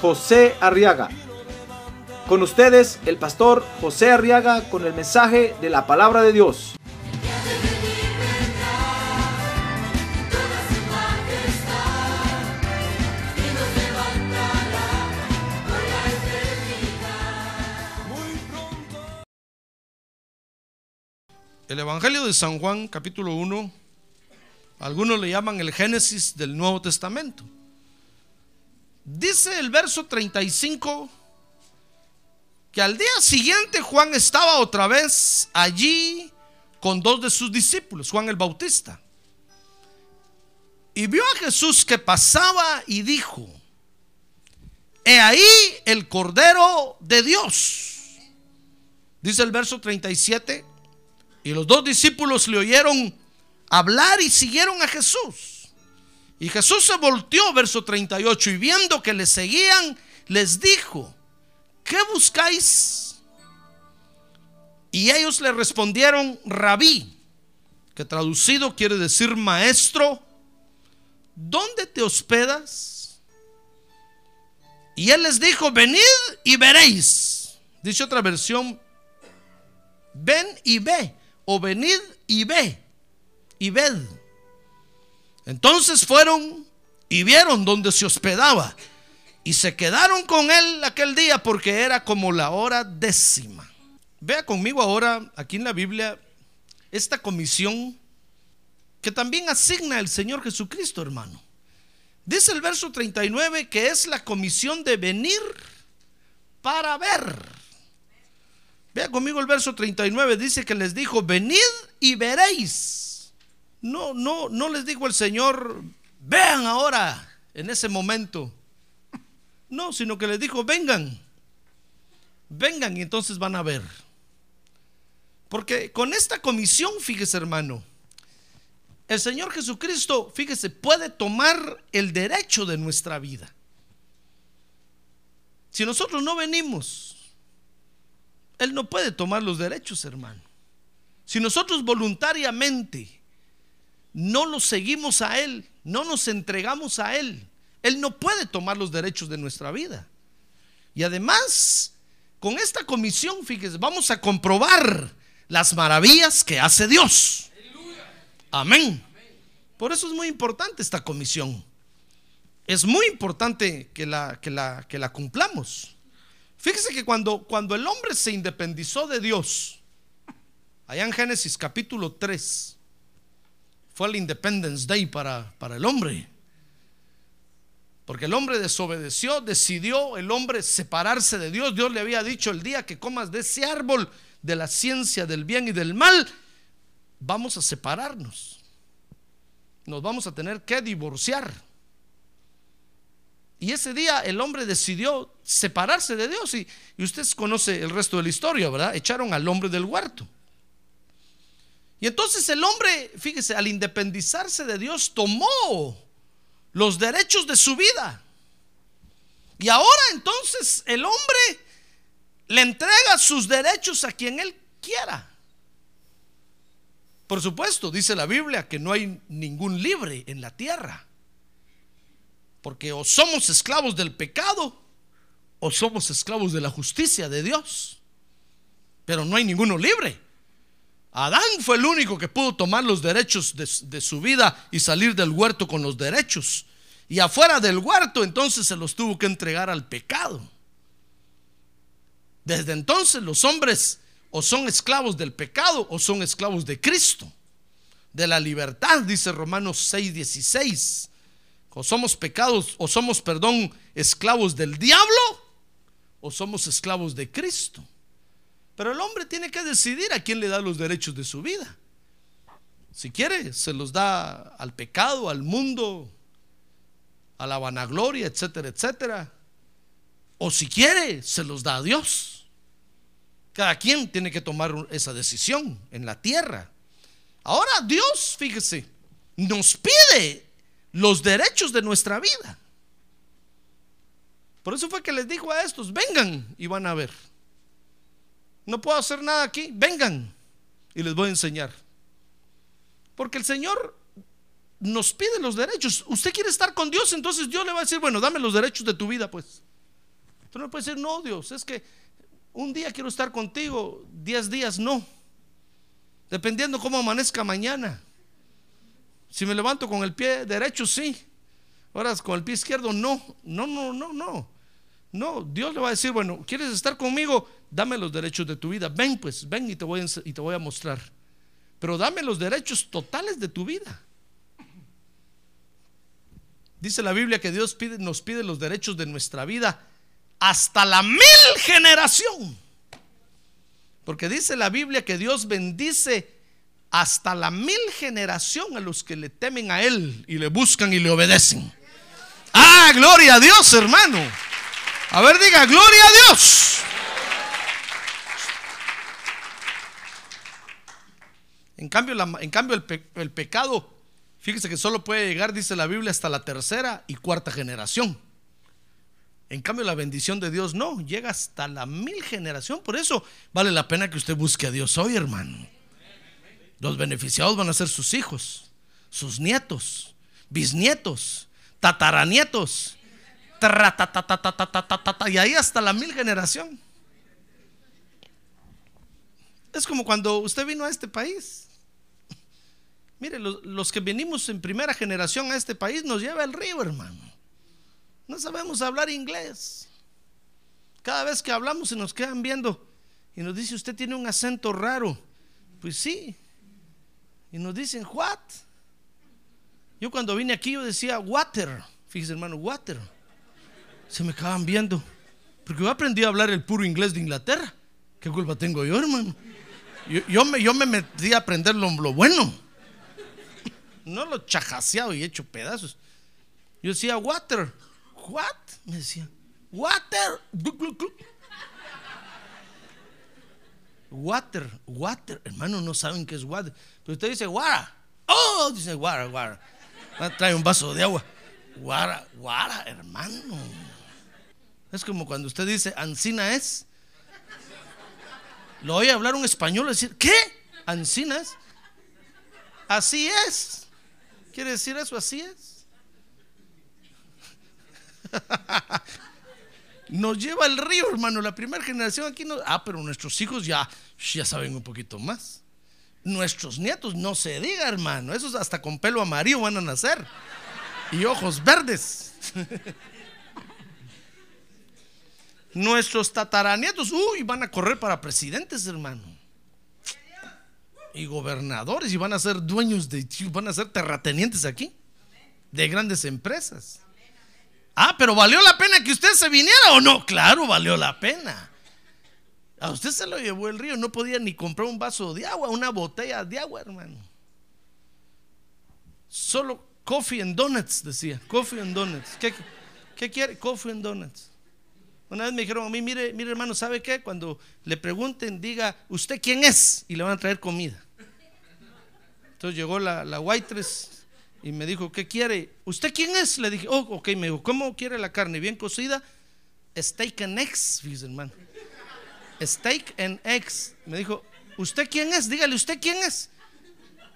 José Arriaga. Con ustedes, el pastor José Arriaga con el mensaje de la palabra de Dios. El Evangelio de San Juan, capítulo 1, algunos le llaman el Génesis del Nuevo Testamento. Dice el verso 35 que al día siguiente Juan estaba otra vez allí con dos de sus discípulos, Juan el Bautista. Y vio a Jesús que pasaba y dijo, he ahí el Cordero de Dios. Dice el verso 37 y los dos discípulos le oyeron hablar y siguieron a Jesús. Y Jesús se volteó, verso 38, y viendo que le seguían, les dijo, ¿qué buscáis? Y ellos le respondieron, rabí, que traducido quiere decir maestro, ¿dónde te hospedas? Y él les dijo, venid y veréis. Dice otra versión, ven y ve o venid y ve, y ved. Entonces fueron y vieron donde se hospedaba y se quedaron con él aquel día porque era como la hora décima. Vea conmigo ahora aquí en la Biblia esta comisión que también asigna el Señor Jesucristo, hermano. Dice el verso 39 que es la comisión de venir para ver. Vea conmigo el verso 39, dice que les dijo, venid y veréis. No, no, no les dijo el Señor, vean ahora, en ese momento. No, sino que les dijo, vengan, vengan y entonces van a ver. Porque con esta comisión, fíjese hermano, el Señor Jesucristo, fíjese, puede tomar el derecho de nuestra vida. Si nosotros no venimos, él no puede tomar los derechos, hermano. Si nosotros voluntariamente no lo seguimos a Él, no nos entregamos a Él, Él no puede tomar los derechos de nuestra vida. Y además, con esta comisión, fíjese, vamos a comprobar las maravillas que hace Dios. Amén. Por eso es muy importante esta comisión. Es muy importante que la, que la, que la cumplamos. Fíjese que cuando, cuando el hombre se independizó de Dios, allá en Génesis capítulo 3, fue el Independence Day para, para el hombre. Porque el hombre desobedeció, decidió el hombre separarse de Dios. Dios le había dicho el día que comas de ese árbol de la ciencia del bien y del mal, vamos a separarnos. Nos vamos a tener que divorciar. Y ese día el hombre decidió separarse de Dios. Y, y usted conoce el resto de la historia, ¿verdad? Echaron al hombre del huerto. Y entonces el hombre, fíjese, al independizarse de Dios, tomó los derechos de su vida. Y ahora entonces el hombre le entrega sus derechos a quien él quiera. Por supuesto, dice la Biblia que no hay ningún libre en la tierra. Porque o somos esclavos del pecado o somos esclavos de la justicia de Dios. Pero no hay ninguno libre. Adán fue el único que pudo tomar los derechos de, su vida y salir del huerto con los derechos. Y afuera del huerto entonces se los tuvo que entregar al pecado. Desde entonces los hombres o son esclavos del pecado o son esclavos de Cristo. De la libertad, dice Romanos 6:16 o somos pecados, o somos, perdón, esclavos del diablo, o somos esclavos de Cristo. Pero el hombre tiene que decidir a quién le da los derechos de su vida. Si quiere, se los da al pecado, al mundo, a la vanagloria, etcétera, etcétera. O si quiere, se los da a Dios. Cada quien tiene que tomar esa decisión en la tierra. Ahora Dios, fíjese, nos pide los derechos de nuestra vida. Por eso fue que les dijo a estos, vengan y van a ver. No puedo hacer nada aquí, vengan y les voy a enseñar. Porque el Señor nos pide los derechos. Usted quiere estar con Dios, entonces Dios le va a decir, bueno, dame los derechos de tu vida, pues. Tú no puedes decir, no, Dios, es que un día quiero estar contigo, diez días no. Dependiendo cómo amanezca mañana. Si me levanto con el pie derecho, sí. Ahora con el pie izquierdo, no. No, no, no, no. No, Dios le va a decir, bueno, ¿quieres estar conmigo? Dame los derechos de tu vida. Ven pues, ven y te voy a, y te voy a mostrar. Pero dame los derechos totales de tu vida. Dice la Biblia que Dios nos pide los derechos de nuestra vida hasta la mil generación. Porque dice la Biblia que Dios bendice hasta la mil generación a los que le temen a Él y le buscan y le obedecen. Ah, gloria a Dios, hermano. A ver, diga, gloria a Dios. En cambio, en cambio el, el pecado, fíjese que solo puede llegar, dice la Biblia, hasta la tercera y cuarta generación. En cambio, la bendición de Dios no, llega hasta la mil generación. Por eso vale la pena que usted busque a Dios hoy, hermano. Los beneficiados van a ser sus hijos, sus nietos, bisnietos, tataranietos, y ahí hasta la mil generación. Es como cuando usted vino a este país. Mire, los, los, que venimos en primera generación a este país nos lleva el río, hermano. No sabemos hablar inglés. Cada vez que hablamos se nos quedan viendo y nos dice, usted tiene un acento raro. Pues sí. Y nos dicen, what? Yo cuando vine aquí yo decía, water. Fíjese hermano, water. Se me acaban viendo. Porque yo aprendí a hablar el puro inglés de Inglaterra. ¿Qué culpa tengo yo, hermano? Yo, me, yo me metí a aprender lo, lo bueno. No lo chajaseado y hecho pedazos. Yo decía, water. ¿What? Me decía, water. Water, water. Hermano, no saben qué es water. Pero usted dice, water. Oh, dice water, water. Ah, trae un vaso de agua. Water, water, hermano. Es como cuando usted dice, Ancina es. Lo oye hablar un español y decir, ¿qué? Ancina es. Así es. ¿Quiere decir eso? Así es. Nos lleva el río, hermano. La primera generación aquí no. Ah, pero nuestros hijos ya, ya saben un poquito más. Nuestros nietos, no se diga, hermano. Esos hasta con pelo amarillo van a nacer. Y ojos verdes. Nuestros tataranietos, uy, van a correr para presidentes, hermano. Y gobernadores, y van a ser dueños de, van a ser terratenientes aquí, de grandes empresas. Ah, pero ¿valió la pena que usted se viniera o no? Claro, valió la pena. A usted se lo llevó el río, no podía ni comprar un vaso de agua, una botella de agua, hermano. Solo coffee and donuts, decía. Coffee and donuts. ¿Qué, quiere? Coffee and donuts. Una vez me dijeron a mí, mire, mire hermano, ¿sabe qué? Cuando le pregunten, diga, ¿usted quién es? Y le van a traer comida. Entonces llegó la, la waitress y me dijo, ¿qué quiere? ¿Usted quién es? Le dije, oh, ok, me dijo, ¿cómo quiere la carne? ¿Bien cocida? Steak and eggs, fíjese, hermano. Steak and eggs. Me dijo, ¿usted quién es? Dígale, ¿usted quién es?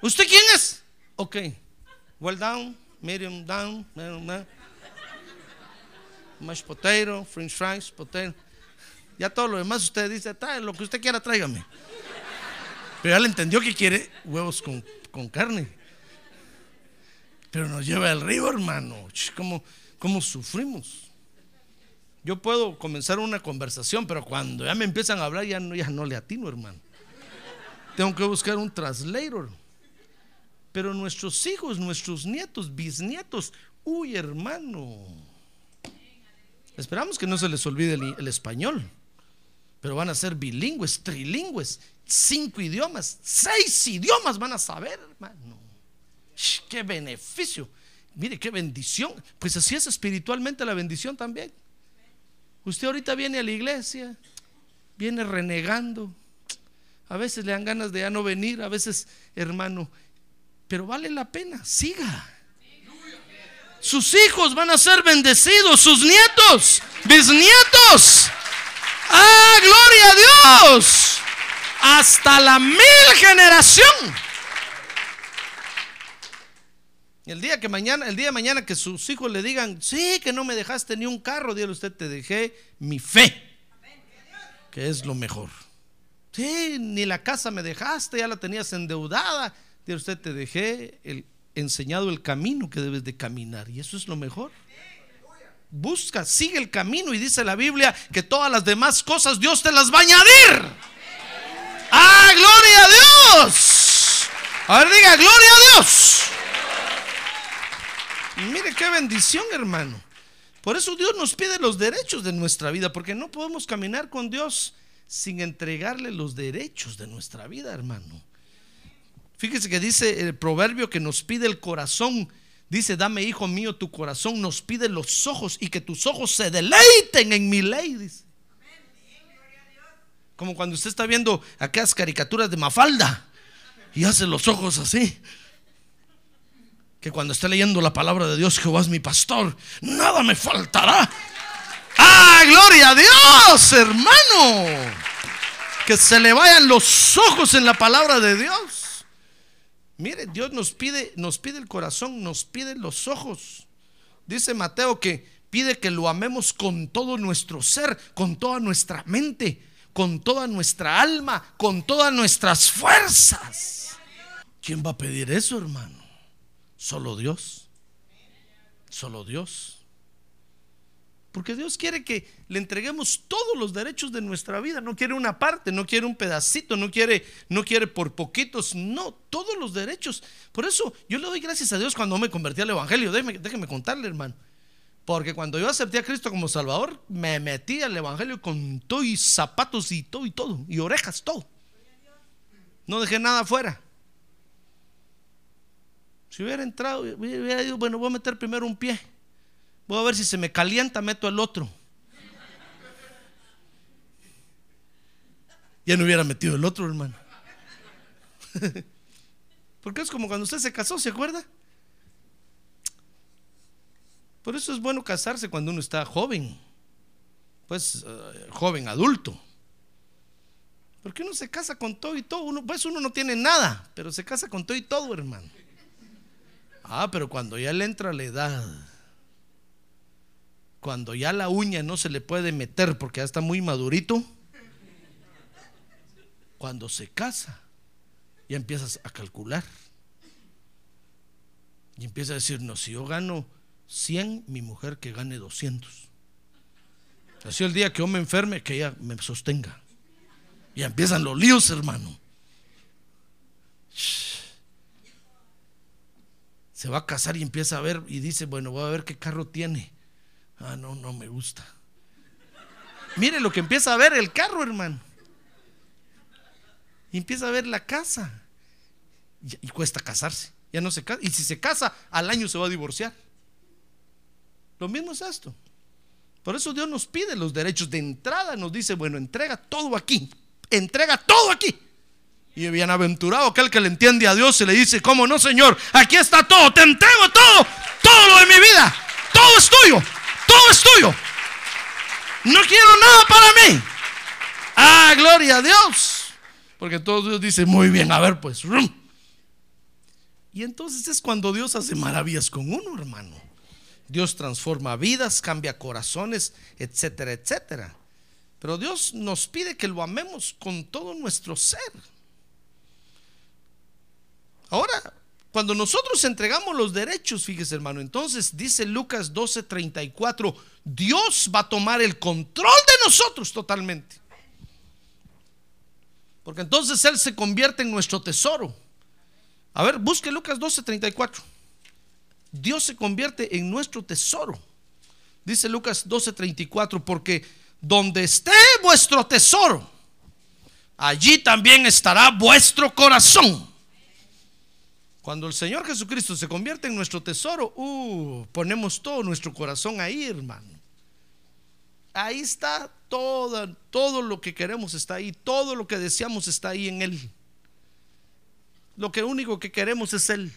¿Usted quién es? Ok. Well down, medium down, medium down. Mashed potato, french fries, potato. Ya todo lo demás usted dice, trae lo que usted quiera, tráigame. Pero ya le entendió que quiere huevos con, con carne pero nos lleva el río, hermano. ¿Cómo, ¿Cómo sufrimos? Yo puedo comenzar una conversación, pero cuando ya me empiezan a hablar, ya no, ya no le atino, hermano. Tengo que buscar un translator. Pero nuestros hijos, nuestros nietos, bisnietos, uy, hermano. Esperamos que no se les olvide el, español. Pero van a ser bilingües, trilingües, cinco idiomas, seis idiomas van a saber, hermano qué beneficio. Mire, qué bendición. Pues así es espiritualmente la bendición también. Usted ahorita viene a la iglesia, viene renegando. A veces le dan ganas de ya no venir, a veces, hermano, pero vale la pena, siga. Sus hijos van a ser bendecidos, sus nietos, bisnietos. ¡Ah, gloria a Dios! Hasta la mil generación. El día que mañana, el día de mañana que sus hijos le digan, sí, que no me dejaste ni un carro, dígale usted, te dejé mi fe, que es lo mejor. Sí, ni la casa me dejaste, ya la tenías endeudada. Dígale usted, te dejé el, enseñado el camino que debes de caminar. Y eso es lo mejor. Busca, sigue el camino y dice la Biblia que todas las demás cosas Dios te las va a añadir. ¡Ah, gloria a Dios! A ver, diga, gloria a Dios. Mire qué bendición, hermano. Por eso Dios nos pide los derechos de nuestra vida, porque no podemos caminar con Dios sin entregarle los derechos de nuestra vida, hermano. Fíjese que dice el proverbio que nos pide el corazón. Dice, dame hijo mío tu corazón, nos pide los ojos y que tus ojos se deleiten en mi ley. Dice. Como cuando usted está viendo aquellas caricaturas de Mafalda y hace los ojos así. Que cuando esté leyendo la palabra de Dios, Jehová es mi pastor, nada me faltará. ¡Ah, gloria a Dios, hermano! Que se le vayan los ojos en la palabra de Dios. Mire, Dios nos pide, nos pide el corazón, nos pide los ojos. Dice Mateo que pide que lo amemos con todo nuestro ser, con toda nuestra mente, con toda nuestra alma, con todas nuestras fuerzas. ¿Quién va a pedir eso, hermano? Solo Dios. Solo Dios. Porque Dios quiere que le entreguemos todos los derechos de nuestra vida. No quiere una parte, no quiere un pedacito, no quiere, no quiere por poquitos. No, todos los derechos. Por eso yo le doy gracias a Dios cuando me convertí al Evangelio. Déjeme, contarle, hermano. Porque cuando yo acepté a Cristo como Salvador, me metí al Evangelio con todo y zapatos y todo y todo. Y orejas, todo. No dejé nada afuera. Si hubiera entrado, hubiera dicho, bueno, voy a meter primero un pie. Voy a ver si se me calienta, meto el otro. Ya no hubiera metido el otro, hermano. Porque es como cuando usted se casó, ¿se acuerda? Por eso es bueno casarse cuando uno está joven, pues eh, joven adulto. Porque uno se casa con todo y todo, uno, pues uno no tiene nada, pero se casa con todo y todo, hermano. Ah, pero cuando ya le entra la edad, cuando ya la uña no se le puede meter porque ya está muy madurito, cuando se casa, ya empiezas a calcular. Y empieza a decir, no, si yo gano 100, mi mujer que gane 200. Así el día que yo me enferme, que ella me sostenga. Y empiezan los líos, hermano. Se va a casar y empieza a ver y dice, bueno, voy a ver qué carro tiene. Ah, no, no me gusta. Mire lo que empieza a ver el carro, hermano. Y empieza a ver la casa. Y, cuesta casarse. Ya no se casa. Y si se casa, al año se va a divorciar. Lo mismo es esto. Por eso Dios nos pide los derechos de entrada. Nos dice, bueno, entrega todo aquí. Entrega todo aquí. Y bienaventurado aquel que le entiende a Dios y le dice, ¿cómo no, Señor? Aquí está todo. Te entrego todo. Todo lo de mi vida. Todo es tuyo. Todo es tuyo. No quiero nada para mí. Ah, gloria a Dios. Porque todo Dios dice, muy bien, a ver pues. Y entonces es cuando Dios hace maravillas con uno, hermano. Dios transforma vidas, cambia corazones, etcétera, etcétera. Pero Dios nos pide que lo amemos con todo nuestro ser. Ahora, cuando nosotros entregamos los derechos, fíjese hermano, entonces dice Lucas 12:34, Dios va a tomar el control de nosotros totalmente. Porque entonces Él se convierte en nuestro tesoro. A ver, busque Lucas 12:34. Dios se convierte en nuestro tesoro. Dice Lucas 12:34, porque donde esté vuestro tesoro, allí también estará vuestro corazón. Cuando el Señor Jesucristo se convierte en nuestro tesoro, uh, ponemos todo nuestro corazón ahí, hermano. ahí está todo, todo lo que queremos está ahí, todo lo que deseamos está ahí en Él. Lo que único que queremos es Él.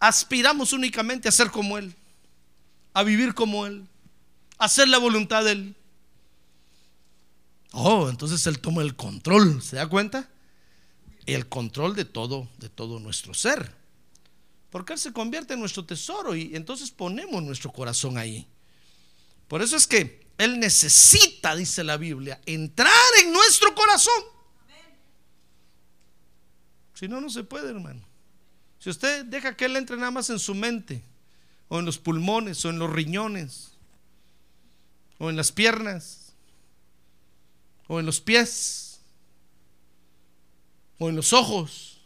Aspiramos únicamente a ser como Él, a vivir como Él, a hacer la voluntad de Él. Oh, entonces Él toma el control, ¿se da cuenta? El control de todo, de todo nuestro ser. Porque Él se convierte en nuestro tesoro y entonces ponemos nuestro corazón ahí. Por eso es que Él necesita, dice la Biblia, entrar en nuestro corazón. Si no, no se puede, hermano. Si usted deja que Él entre nada más en su mente, o en los pulmones, o en los riñones, o en las piernas, o en los pies, o en los ojos,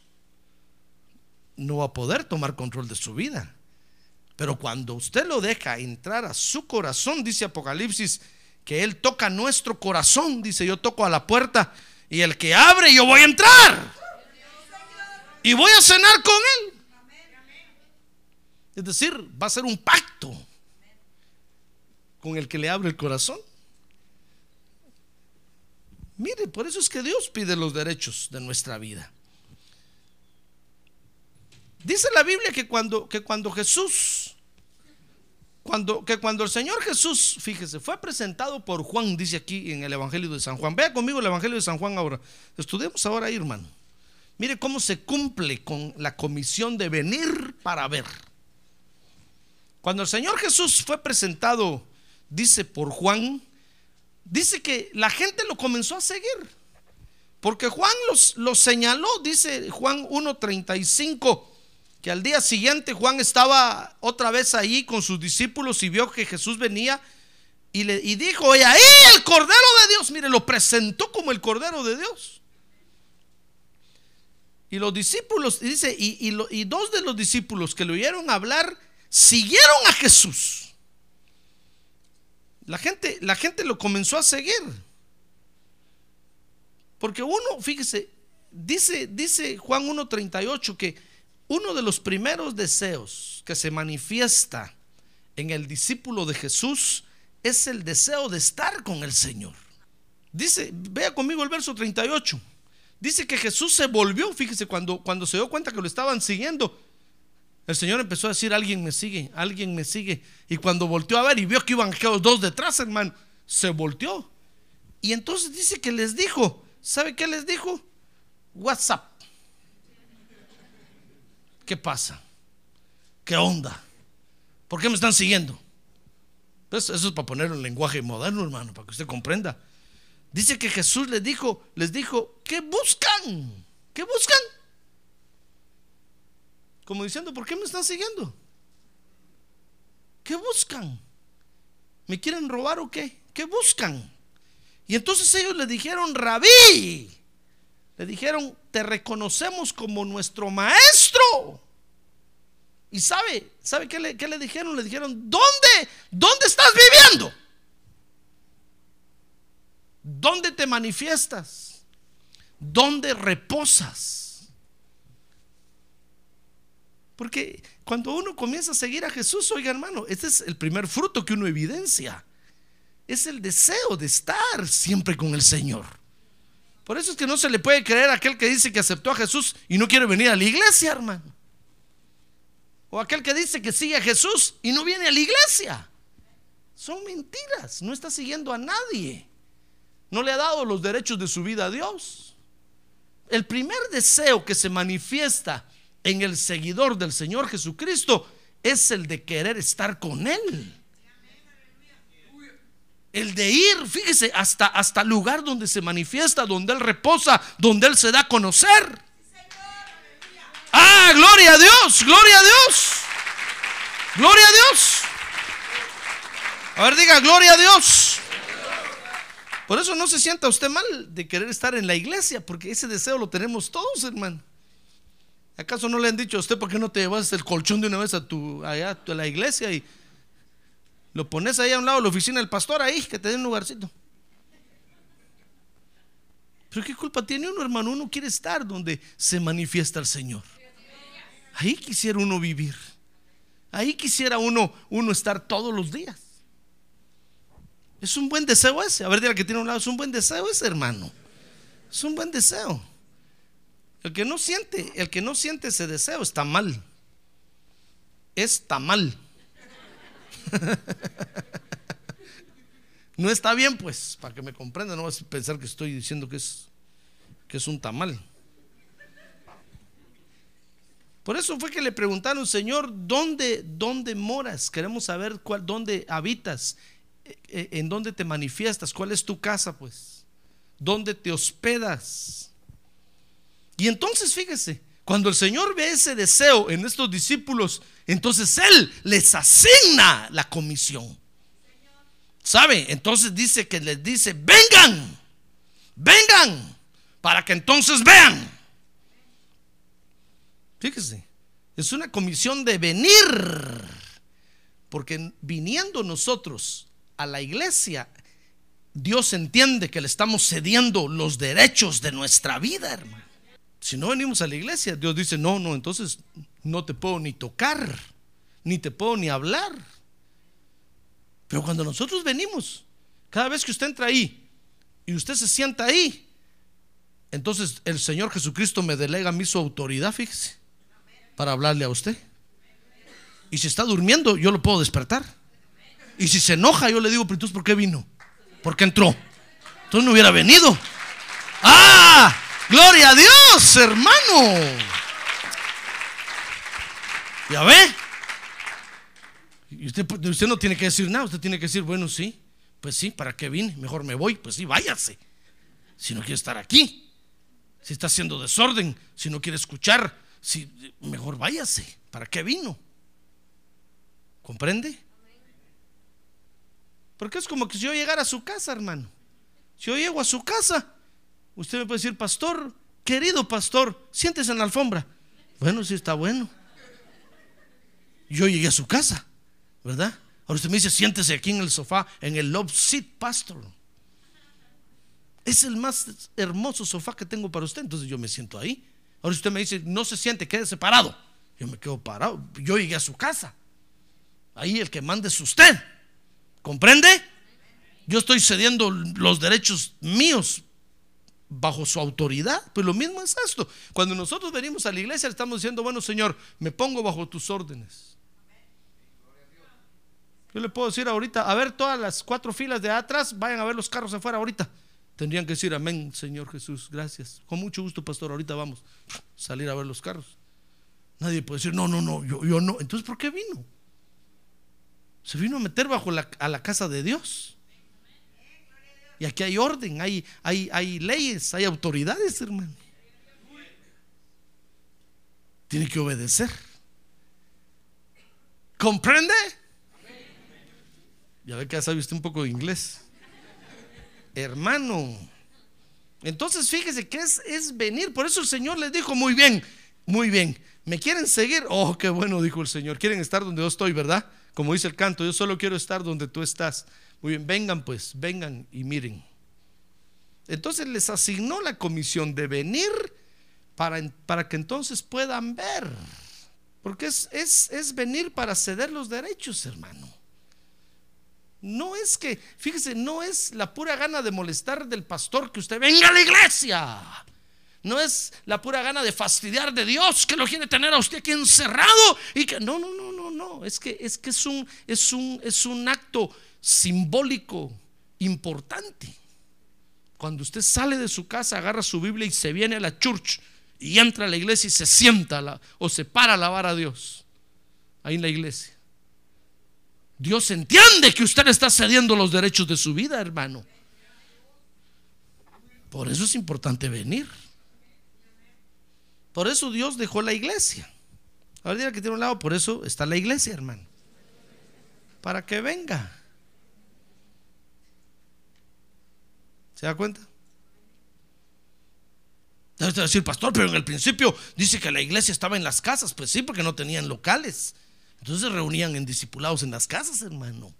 no va a poder tomar control de su vida. Pero cuando usted lo deja entrar a su corazón, dice Apocalipsis, que Él toca nuestro corazón, dice yo toco a la puerta y el que abre yo voy a entrar. Y voy a cenar con Él. Es decir, va a ser un pacto con el que le abre el corazón. Mire, por eso es que Dios pide los derechos de nuestra vida. Dice la Biblia que cuando, que cuando Jesús, cuando, que cuando el Señor Jesús, fíjese, fue presentado por Juan, dice aquí en el Evangelio de San Juan. Vea conmigo el Evangelio de San Juan ahora. Estudiemos ahora ahí, hermano. Mire cómo se cumple con la comisión de venir para ver. Cuando el Señor Jesús fue presentado, dice por Juan, dice que la gente lo comenzó a seguir. Porque Juan los, señaló, dice Juan 1.35, que al día siguiente Juan estaba otra vez ahí con sus discípulos y vio que Jesús venía y, le, y dijo, oye, ahí el Cordero de Dios, mire, lo presentó como el Cordero de Dios. Y los discípulos, dice, y, y dos de los discípulos que le oyeron hablar, siguieron a Jesús. La gente, la gente lo comenzó a seguir. Porque uno, fíjese, dice, dice Juan 1.38 que uno de los primeros deseos que se manifiesta en el discípulo de Jesús es el deseo de estar con el Señor. Dice, vea conmigo el verso 38. Dice que Jesús se volvió, fíjese, cuando, cuando se dio cuenta que lo estaban siguiendo, el Señor empezó a decir, alguien me sigue, alguien me sigue. Y cuando volteó a ver y vio que iban aquellos dos detrás, hermano, se volteó. Y entonces dice que les dijo, ¿sabe qué les dijo? WhatsApp. ¿Qué pasa? ¿Qué onda? ¿Por qué me están siguiendo? Pues eso es para poner un lenguaje moderno, hermano, para que usted comprenda. Dice que Jesús les dijo, les dijo, ¿qué buscan? ¿Qué buscan? Como diciendo, ¿por qué me están siguiendo? ¿Qué buscan? ¿Me quieren robar o qué? ¿Qué buscan? Y entonces ellos le dijeron, rabí, le dijeron, te reconocemos como nuestro maestro. Y sabe, ¿sabe qué le, qué le dijeron? Le dijeron, ¿dónde? ¿Dónde estás viviendo? ¿Dónde te manifiestas? ¿Dónde reposas? Porque cuando uno comienza a seguir a Jesús, oiga hermano, este es el primer fruto que uno evidencia. Es el deseo de estar siempre con el Señor. Por eso es que no se le puede creer a aquel que dice que aceptó a Jesús y no quiere venir a la iglesia, hermano. O aquel que dice que sigue a Jesús y no viene a la iglesia. Son mentiras. No está siguiendo a nadie. No le ha dado los derechos de su vida a Dios. El primer deseo que se manifiesta en el seguidor del Señor Jesucristo es el de querer estar con Él. El de ir, fíjese, hasta, hasta el lugar donde se manifiesta, donde Él reposa, donde Él se da a conocer. Ah, gloria a Dios, gloria a Dios. Gloria a Dios. A ver, diga, gloria a Dios. Por eso no se sienta usted mal de querer estar en la iglesia, porque ese deseo lo tenemos todos, hermano. ¿Acaso no le han dicho a usted por qué no te llevas el colchón de una vez a tu allá a la iglesia y lo pones ahí a un lado la oficina del pastor ahí que te dé un lugarcito? Pero qué culpa tiene uno, hermano, uno quiere estar donde se manifiesta el Señor. Ahí quisiera uno vivir. Ahí quisiera uno uno estar todos los días. Es un buen deseo ese. A ver, dile que tiene un lado. Es un buen deseo ese, hermano. Es un buen deseo. El que no siente, el que no siente ese deseo está mal. Está mal. no está bien, pues, para que me comprendan, no vas a pensar que estoy diciendo que es, que es un tamal. Por eso fue que le preguntaron, Señor, ¿dónde, dónde moras? Queremos saber cuál, dónde habitas, eh, eh, en dónde te manifiestas, cuál es tu casa, pues, dónde te hospedas. Y entonces, fíjese, cuando el Señor ve ese deseo en estos discípulos, entonces Él les asigna la comisión. ¿Sabe? Entonces dice que les dice, vengan, vengan, para que entonces vean. Fíjese, es una comisión de venir, porque viniendo nosotros a la iglesia, Dios entiende que le estamos cediendo los derechos de nuestra vida, hermano. Si no venimos a la iglesia, Dios dice, no, no, entonces no te puedo ni tocar, ni te puedo ni hablar. Pero cuando nosotros venimos, cada vez que usted entra ahí y usted se sienta ahí, entonces el Señor Jesucristo me delega a mí su autoridad, fíjese para hablarle a usted. Y si está durmiendo, yo lo puedo despertar. Y si se enoja, yo le digo, ¿por qué vino? ¿Por qué entró? Entonces no hubiera venido. ¡Ah! ¡Gloria a Dios, hermano! ¿Ya ve? Y usted, usted no tiene que decir nada, usted tiene que decir, bueno, sí, pues sí, ¿para qué vine? Mejor me voy, pues sí, váyase. Si no quiere estar aquí, si está haciendo desorden, si no quiere escuchar, si mejor váyase, ¿para qué vino? ¿Comprende? Porque es como que si yo llegara a su casa, hermano. Si yo llego a su casa, usted me puede decir, pastor, querido pastor, siéntese en la alfombra. Bueno, sí está bueno. Yo llegué a su casa, ¿verdad? Ahora usted me dice, siéntese aquí en el sofá, en el love seat, pastor. Es el más hermoso sofá que tengo para usted, entonces yo me siento ahí. Ahora usted me dice, no se siente, quede separado. Yo me quedo parado. Yo llegué a su casa. Ahí el que mande es usted. ¿Comprende? Yo estoy cediendo los derechos míos bajo su autoridad. Pues lo mismo es esto. Cuando nosotros venimos a la iglesia, le estamos diciendo, bueno, Señor, me pongo bajo tus órdenes. Yo le puedo decir ahorita, a ver todas las cuatro filas de atrás, vayan a ver los carros afuera ahorita. Tendrían que decir, amén, Señor Jesús, gracias. Con mucho gusto, pastor, ahorita vamos a salir a ver los carros. Nadie puede decir, no, no, no, yo, yo no. Entonces, ¿por qué vino? Se vino a meter bajo a la casa de Dios. Y aquí hay orden, hay, hay, hay leyes, hay autoridades, hermano. Tiene que obedecer. ¿Comprende? Ya ve que ya sabe usted un poco de inglés hermano. Entonces fíjese que es, es venir. Por eso el Señor les dijo, muy bien, muy bien. ¿Me quieren seguir? Oh, qué bueno, dijo el Señor. Quieren estar donde yo estoy, ¿verdad? Como dice el canto, yo solo quiero estar donde tú estás. Muy bien, vengan pues, vengan y miren. Entonces les asignó la comisión de venir para, para que entonces puedan ver. Porque es, es, es venir para ceder los derechos, hermano. No es que, fíjese, no es la pura gana de molestar del pastor que usted venga a la iglesia. No es la pura gana de fastidiar de Dios que lo quiere tener a usted aquí encerrado y que no, no, no, no, no, es que es que es un es un es un acto simbólico importante. Cuando usted sale de su casa, agarra su Biblia y se viene a la church y entra a la iglesia y se sienta o se para a alabar a Dios ahí en la iglesia. Dios entiende que usted está cediendo los derechos de su vida, hermano. Por eso es importante venir. Por eso Dios dejó la iglesia. Ahora dirá que tiene un lado, por eso está la iglesia, hermano. Para que venga. ¿Se da cuenta? Debe decir, pastor, pero en el principio dice que la iglesia estaba en las casas. Pues sí, porque no tenían locales. Entonces se reunían en discipulados en las casas, hermano.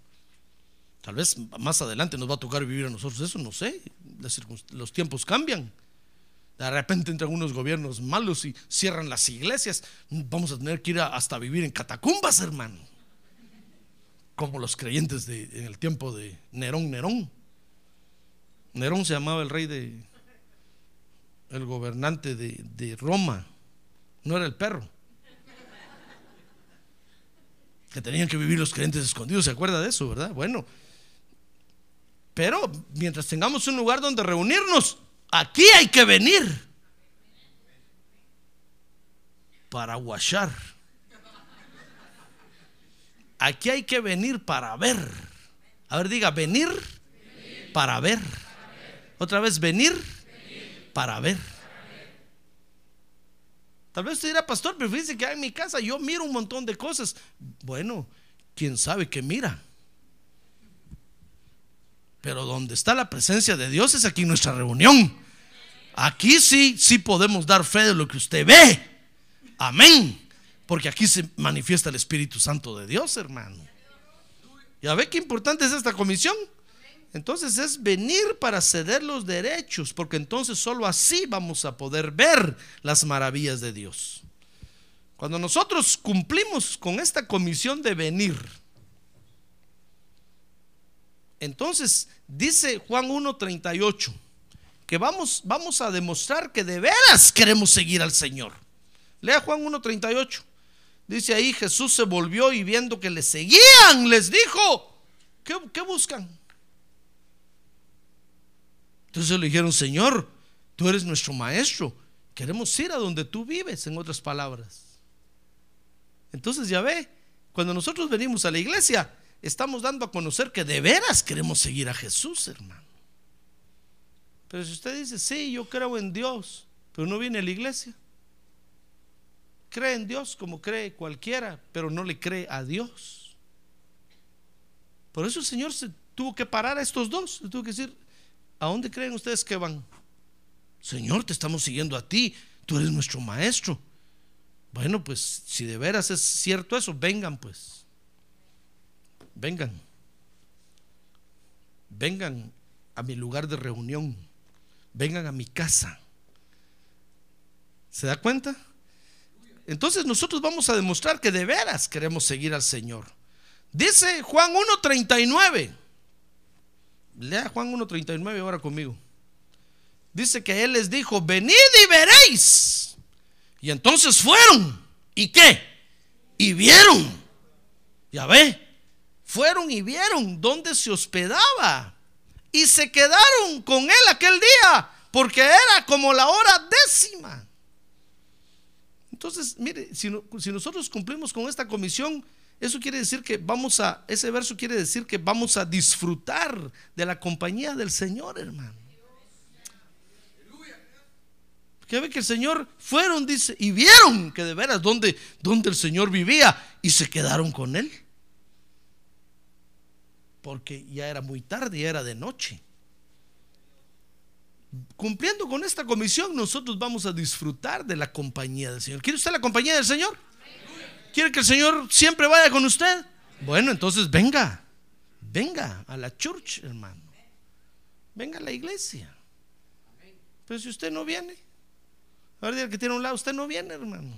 Tal vez más adelante nos va a tocar vivir a nosotros eso, no sé. Los tiempos cambian. De repente entran unos gobiernos malos y cierran las iglesias. Vamos a tener que ir hasta vivir en catacumbas, hermano. como los creyentes de, en el tiempo de Nerón, Nerón. Nerón se llamaba el rey de, el gobernante de, de Roma, no era el perro. Que tenían que vivir los creyentes escondidos, ¿se acuerda de eso, verdad? Bueno, pero mientras tengamos un lugar donde reunirnos, aquí hay que venir para guachar. Aquí hay que venir para ver. A ver, diga, venir, para ver. Otra vez, venir, para ver. Tal vez usted dirá, pastor, pero fíjese que en mi casa yo miro un montón de cosas. Bueno, quién sabe qué mira. Pero donde está la presencia de Dios es aquí en nuestra reunión. Aquí sí, sí podemos dar fe de lo que usted ve. Amén. Porque aquí se manifiesta el Espíritu Santo de Dios, hermano. ¿Ya ve qué importante es esta comisión? Entonces es venir para ceder los derechos, porque entonces solo así vamos a poder ver las maravillas de Dios. Cuando nosotros cumplimos con esta comisión de venir, entonces dice Juan 1:38 que vamos, vamos a demostrar que de veras queremos seguir al Señor. Lea Juan 1:38. Dice ahí, Jesús se volvió y viendo que le seguían, les dijo, ¿qué, qué buscan? Entonces le dijeron, Señor, tú eres nuestro maestro, queremos ir a donde tú vives, en otras palabras. Entonces ya ve, cuando nosotros venimos a la iglesia, estamos dando a conocer que de veras queremos seguir a Jesús, hermano. Pero si usted dice, sí, yo creo en Dios, pero no viene a la iglesia, cree en Dios como cree cualquiera, pero no le cree a Dios. Por eso el Señor se tuvo que parar a estos dos, tuvo que decir, ¿A dónde creen ustedes que van? Señor, te estamos siguiendo a ti, tú eres nuestro maestro. Bueno, pues si de veras es cierto eso, vengan pues. Vengan. Vengan a mi lugar de reunión. Vengan a mi casa. ¿Se da cuenta? Entonces nosotros vamos a demostrar que de veras queremos seguir al Señor. Dice Juan 1.39. Lea Juan 1.39 ahora conmigo. Dice que Él les dijo, venid y veréis. Y entonces fueron. ¿Y qué? Y vieron. Ya ve. Fueron y vieron dónde se hospedaba. Y se quedaron con Él aquel día. Porque era como la hora décima. Entonces, mire, si, si nosotros cumplimos con esta comisión, eso quiere decir que vamos a, ese verso quiere decir que vamos a disfrutar de la compañía del Señor, hermano. Que ve que el Señor fueron, dice, y vieron que de veras donde, donde el Señor vivía y se quedaron con Él. Porque ya era muy tarde, ya era de noche. Cumpliendo con esta comisión, nosotros vamos a disfrutar de la compañía del Señor. ¿Quiere usted la compañía del Señor? ¿Quiere que el Señor siempre vaya con usted? Bueno, entonces venga, venga a la church, hermano. Venga a la iglesia. Pero si usted no viene, a ver, dígale que tiene un lado, usted no viene, hermano.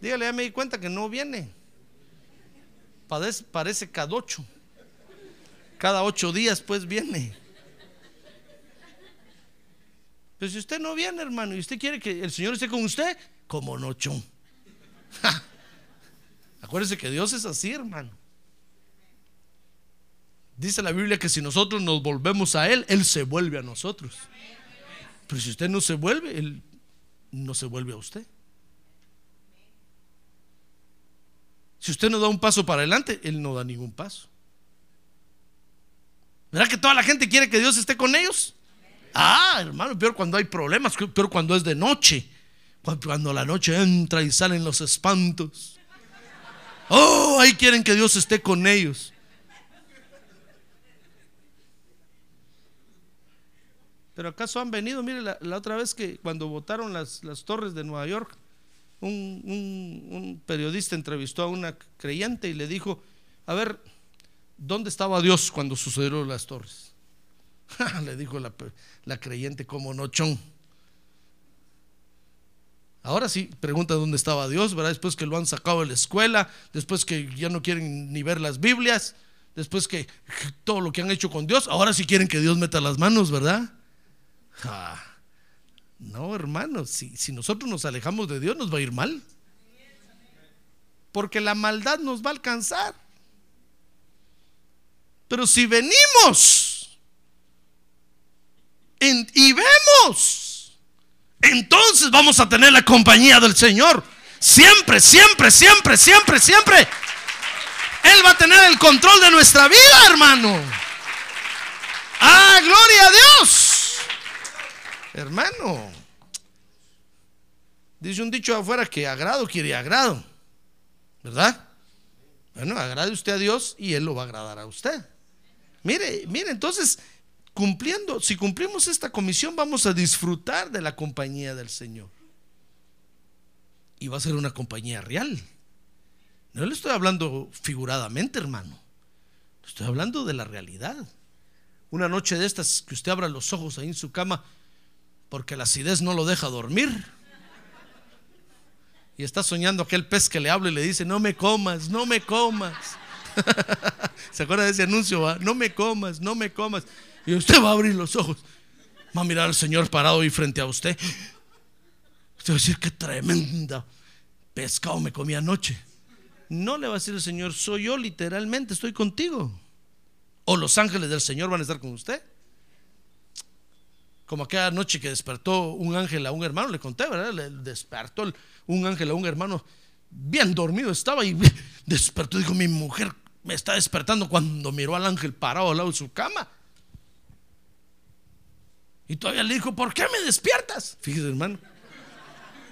Dígale, ya me di cuenta que no viene. Parece, parece cada ocho. Cada ocho días, pues viene. Pero si usted no viene, hermano, y usted quiere que el Señor esté con usted, como no, chon. Acuérdese que Dios es así, hermano. Dice la Biblia que si nosotros nos volvemos a Él, Él se vuelve a nosotros. Pero si usted no se vuelve, Él no se vuelve a usted. Si usted no da un paso para adelante, Él no da ningún paso. ¿Verdad que toda la gente quiere que Dios esté con ellos? Ah, hermano, peor cuando hay problemas, peor cuando es de noche. Cuando la noche entra y salen los espantos. Oh, ahí quieren que Dios esté con ellos. Pero acaso han venido, mire, la, otra vez que cuando votaron las, las torres de Nueva York, un, un, periodista entrevistó a una creyente y le dijo, a ver, ¿dónde estaba Dios cuando sucedieron las torres? le dijo la, la creyente como nochón. Ahora sí, pregunta dónde estaba Dios, ¿verdad? Después que lo han sacado de la escuela, después que ya no quieren ni ver las Biblias. Después que todo lo que han hecho con Dios, ahora sí quieren que Dios meta las manos, ¿verdad? No, hermanos, si, nosotros nos alejamos de Dios nos va a ir mal. Porque la maldad nos va a alcanzar. Pero si venimos en- y vemos, entonces vamos a tener la compañía del Señor. Siempre, siempre, siempre, siempre, siempre. Él va a tener el control de nuestra vida, hermano. Ah, gloria a Dios. Hermano. Dice un dicho afuera que agrado quiere agrado. ¿Verdad? Bueno, agrade usted a Dios y Él lo va a agradar a usted. Mire, mire, entonces, cumpliendo, si cumplimos esta comisión, vamos a disfrutar de la compañía del Señor. Y va a ser una compañía real. No le estoy hablando figuradamente, hermano. Estoy hablando de la realidad. Una noche de estas que usted abra los ojos ahí en su cama porque la acidez no lo deja dormir. Y está soñando aquel pez que le habla y le dice, no me comas, no me comas. ¿Se acuerda de ese anuncio? va? No me comas, no me comas. Y usted va a abrir los ojos. Va a mirar al Señor parado ahí frente a usted. Usted va a decir, qué tremenda pescado me comí anoche. No le va a decir el Señor, soy yo literalmente, estoy contigo. O los ángeles del Señor van a estar con usted. Como aquella noche que despertó un ángel a un hermano, le conté, ¿verdad? Le despertó un ángel a un hermano, bien dormido estaba y despertó. Dijo, mi mujer me está despertando cuando miró al ángel parado al lado de su cama. Y todavía le dijo, ¿por qué me despiertas? Fíjese, hermano.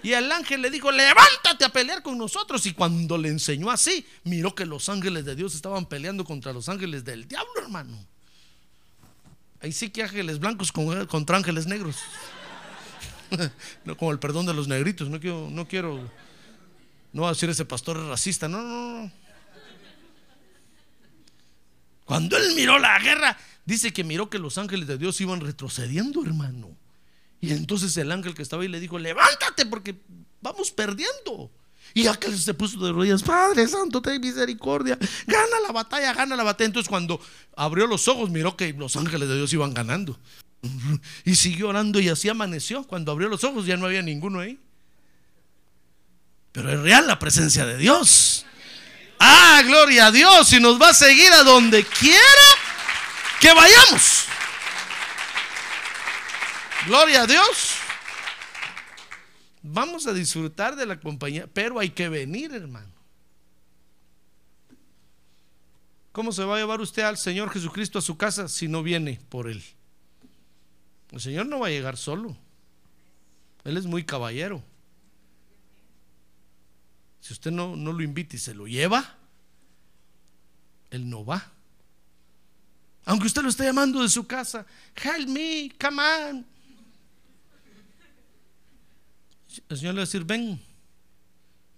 Y el ángel le dijo, levántate a pelear con nosotros. Y cuando le enseñó así, miró que los ángeles de Dios estaban peleando contra los ángeles del diablo, hermano. Ahí sí que ángeles blancos con- contra ángeles negros. No como el perdón de los negritos. No quiero, no quiero, no va a decir ese pastor racista. No, no, no. Cuando él miró la guerra, dice que miró que los ángeles de Dios iban retrocediendo, hermano. Y entonces el ángel que estaba ahí le dijo, levántate porque vamos perdiendo. Y aquel se puso de rodillas, Padre Santo, ten misericordia, gana la batalla, gana la batalla. Entonces cuando abrió los ojos, miró que los ángeles de Dios iban ganando. Y siguió orando y así amaneció. Cuando abrió los ojos ya no había ninguno ahí. Pero es real la presencia de Dios. Ah, gloria a Dios. Y nos va a seguir a donde quiera que vayamos. Gloria a Dios. Vamos a disfrutar de la compañía, pero hay que venir, hermano. ¿Cómo se va a llevar usted al Señor Jesucristo a su casa si no viene por Él? El Señor no va a llegar solo. Él es muy caballero. Si usted no, no lo invita y se lo lleva, Él no va. Aunque usted lo esté llamando de su casa, help me, come on. El Señor le va a decir, ven,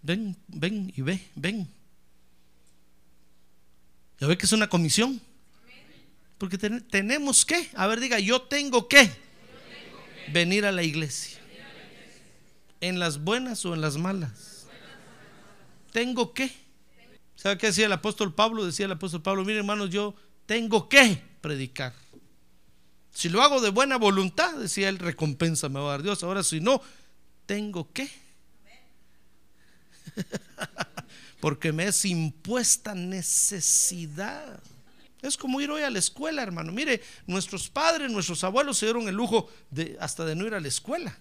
ven, ven y ve, ven. Ya ve que es una comisión. Porque ten- tenemos que, a ver, diga, yo tengo que venir a la iglesia. En las buenas o en las malas. Tengo que. ¿Sabe qué decía el apóstol Pablo? Decía el apóstol Pablo, mire hermanos, yo tengo que predicar. Si lo hago de buena voluntad, decía él, recompensa me va a dar Dios. Ahora si no, tengo que. Porque me es impuesta necesidad. Es como ir hoy a la escuela, hermano. Mire, nuestros padres, nuestros abuelos se dieron el lujo de hasta de no ir a la escuela.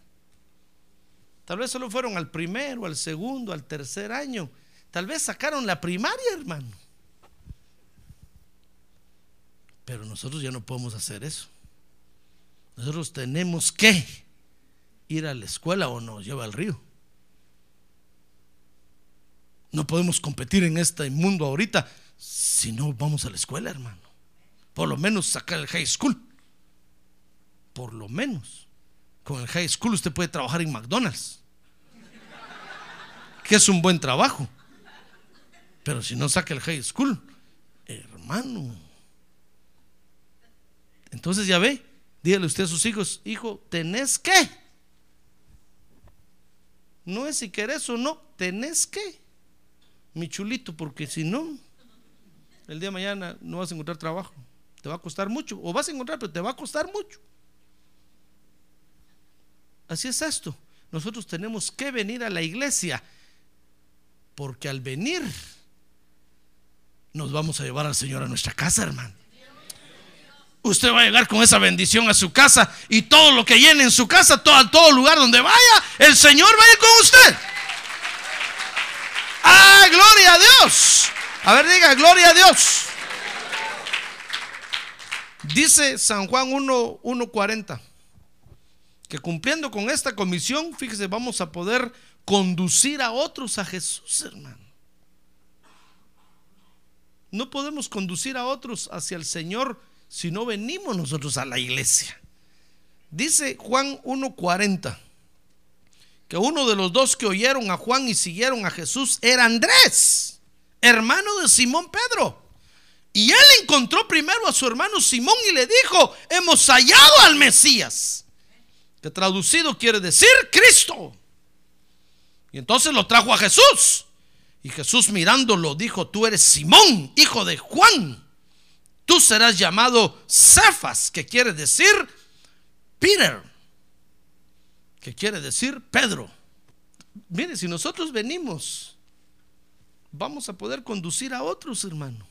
Tal vez solo fueron al primero, al segundo, al tercer año. Tal vez sacaron la primaria, hermano. Pero nosotros ya no podemos hacer eso. Nosotros tenemos que ir a la escuela o nos lleva al río. No podemos competir en este mundo ahorita si no vamos a la escuela, hermano. Por lo menos sacar el high school. Por lo menos. Con el high school usted puede trabajar en McDonald's. Que es un buen trabajo. Pero si no saca el high school, hermano. Entonces ya ve, dígale usted a sus hijos, hijo, tenés que. No es si querés o no, tenés que. Mi chulito, porque si no, el día de mañana no vas a encontrar trabajo. Te va a costar mucho. O vas a encontrar, pero te va a costar mucho. Así es esto. Nosotros tenemos que venir a la iglesia. Porque al venir nos vamos a llevar al Señor a nuestra casa, hermano. Usted va a llegar con esa bendición a su casa y todo lo que llene en su casa, todo, todo lugar donde vaya, el Señor va a ir con usted. ¡Ah, gloria a Dios! A ver, diga, gloria a Dios. Dice San Juan 1, 1.40 que cumpliendo con esta comisión, fíjese, vamos a poder conducir a otros a Jesús, hermano. No podemos conducir a otros hacia el Señor si no venimos nosotros a la iglesia. Dice Juan 1.40 que uno de los dos que oyeron a Juan y siguieron a Jesús era Andrés, hermano de Simón Pedro. Y él encontró primero a su hermano Simón y le dijo, hemos hallado al Mesías, que traducido quiere decir Cristo. Y entonces lo trajo a Jesús. Y Jesús mirándolo dijo, tú eres Simón, hijo de Juan. Tú serás llamado Cefas, que quiere decir Peter, que quiere decir Pedro. Mire, si nosotros venimos, vamos a poder conducir a otros, hermano.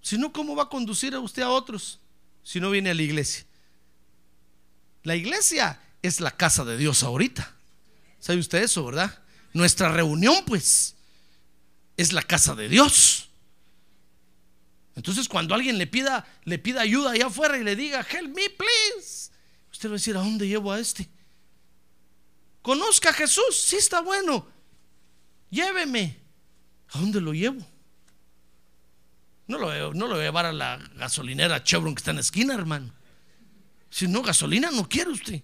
Si no, ¿cómo va a conducir a usted a otros si no viene a la iglesia? La iglesia es la casa de Dios ahorita. ¿Sabe usted eso, verdad? Nuestra reunión, pues, es la casa de Dios. Entonces, cuando alguien le pida, le pida ayuda allá afuera y le diga, help me, please, usted va a decir, ¿a dónde llevo a este? Conozca a Jesús, sí está bueno. Lléveme. ¿A dónde lo llevo? No lo, no lo voy a llevar a la gasolinera Chevron que está en la esquina, hermano. Si no, gasolina no quiere usted.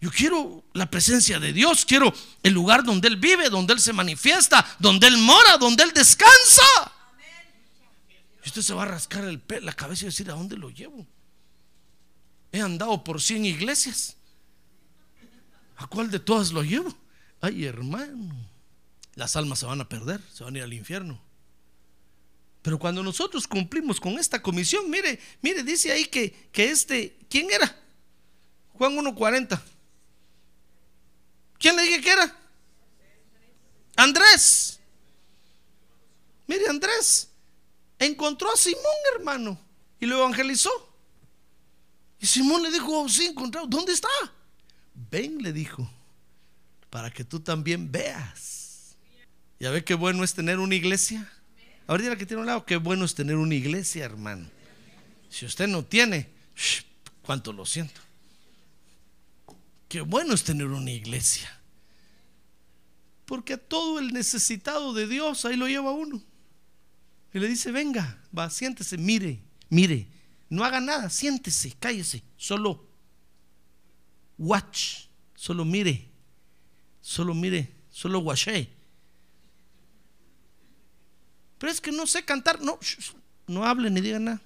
Yo quiero la presencia de Dios, quiero el lugar donde Él vive, donde Él se manifiesta, donde Él mora, donde Él descansa. Y usted se va a rascar el la cabeza y decir, ¿a dónde lo llevo? He andado por 100 iglesias. ¿A cuál de todas lo llevo? Ay, hermano, las almas se van a perder, se van a ir al infierno. Pero cuando nosotros cumplimos con esta comisión, mire, mire, dice ahí que, que este, ¿quién era? Juan 1.40. ¿Quién le dije que era? Andrés. Mire, Andrés encontró a Simón, hermano, y lo evangelizó. Y Simón le dijo, sí, encontrado. ¿Dónde está? Ven, le dijo, para que tú también veas. ¿Ya ve qué bueno es tener una iglesia? Ahorita que tiene un lado, qué bueno es tener una iglesia, hermano. Si usted no tiene, cuánto lo siento. Qué bueno es tener una iglesia. Porque a todo el necesitado de Dios ahí lo lleva uno. Y le dice, venga, va, siéntese, mire, mire, no haga nada, siéntese, cállese, solo watch, solo mire, solo mire, solo watché. Pero es que no sé cantar, no, no hable ni diga nada.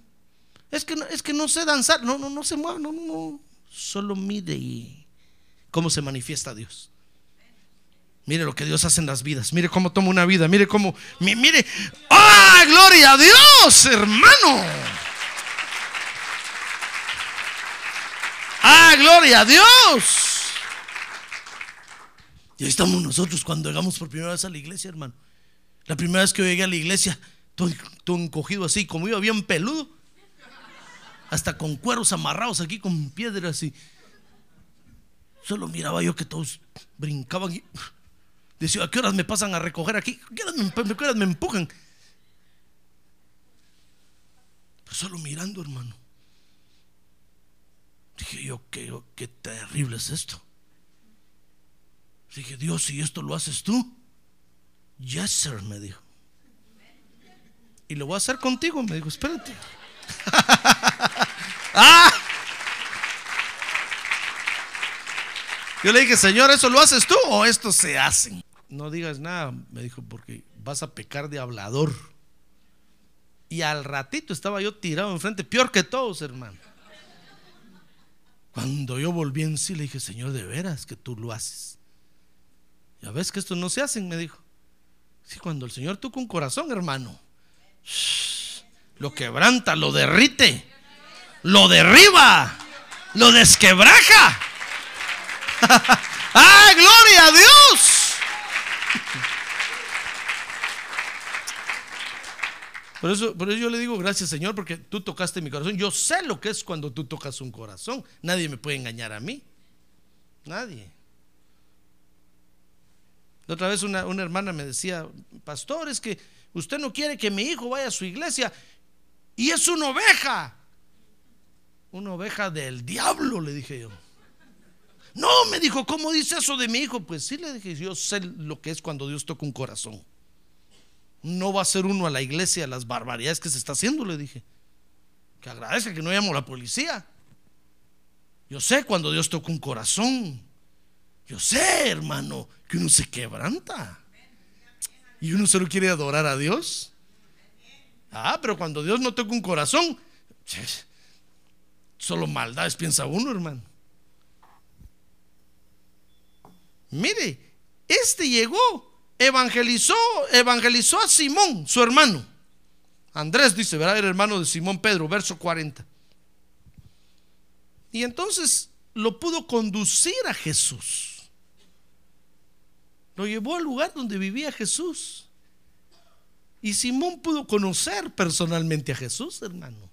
Es que, no, es que no sé danzar, no, no, no se mueva, no, no, no, solo mire y cómo se manifiesta Dios. Mire lo que Dios hace en las vidas. Mire cómo toma una vida. Mire cómo. Mire. ¡Ah! ¡Gloria a Dios, hermano! ¡Ah! ¡Gloria a Dios! Y ahí estamos nosotros cuando llegamos por primera vez a la iglesia, hermano. La primera vez que yo llegué a la iglesia, todo, encogido así, como iba bien peludo. Hasta con cueros amarrados aquí con piedras y. Solo miraba yo que todos brincaban y Decía, ¿a qué horas me pasan a recoger aquí? ¿A qué horas me, empujan? Pues solo mirando, hermano. Dije yo, qué, qué terrible es esto. Dije, Dios, si esto lo haces tú, yes, sir, me dijo. Y lo voy a hacer contigo, me dijo, espérate. ¡Ah! Yo le dije, Señor, ¿eso lo haces tú o esto se hacen? No digas nada, me dijo, porque vas a pecar de hablador. Y al ratito estaba yo tirado enfrente, peor que todos, hermano. Cuando yo volví en sí, le dije, Señor, de veras que tú lo haces. Ya ves que esto no se hacen, me dijo. Sí, cuando el Señor toca un corazón, hermano, Lo quebranta, lo derrite, lo derriba, lo desquebraja. ¡Ah, gloria a Dios! Por eso, por eso yo le digo gracias Señor porque tú tocaste mi corazón. Yo sé lo que es cuando tú tocas un corazón. Nadie me puede engañar a mí. Nadie. Otra vez una, una hermana me decía, pastor, es que usted no quiere que mi hijo vaya a su iglesia y es una oveja. Una oveja del diablo, le dije yo. No, me dijo, ¿cómo dice eso de mi hijo? Pues sí, le dije, yo sé lo que es cuando Dios toca un corazón. No va a ser uno a la iglesia las barbaridades que se está haciendo, le dije. Que agradezca que no llamo a la policía. Yo sé cuando Dios toca un corazón. Yo sé, hermano, que uno se quebranta. Y uno solo quiere adorar a Dios. Ah, pero cuando Dios no toca un corazón, solo maldades piensa uno, hermano. Mire, este llegó, evangelizó, evangelizó a Simón, su hermano. Andrés dice, ¿verdad? Era hermano de Simón Pedro, verso 40. Y entonces lo pudo conducir a Jesús. Lo llevó al lugar donde vivía Jesús. Y Simón pudo conocer personalmente a Jesús, hermano.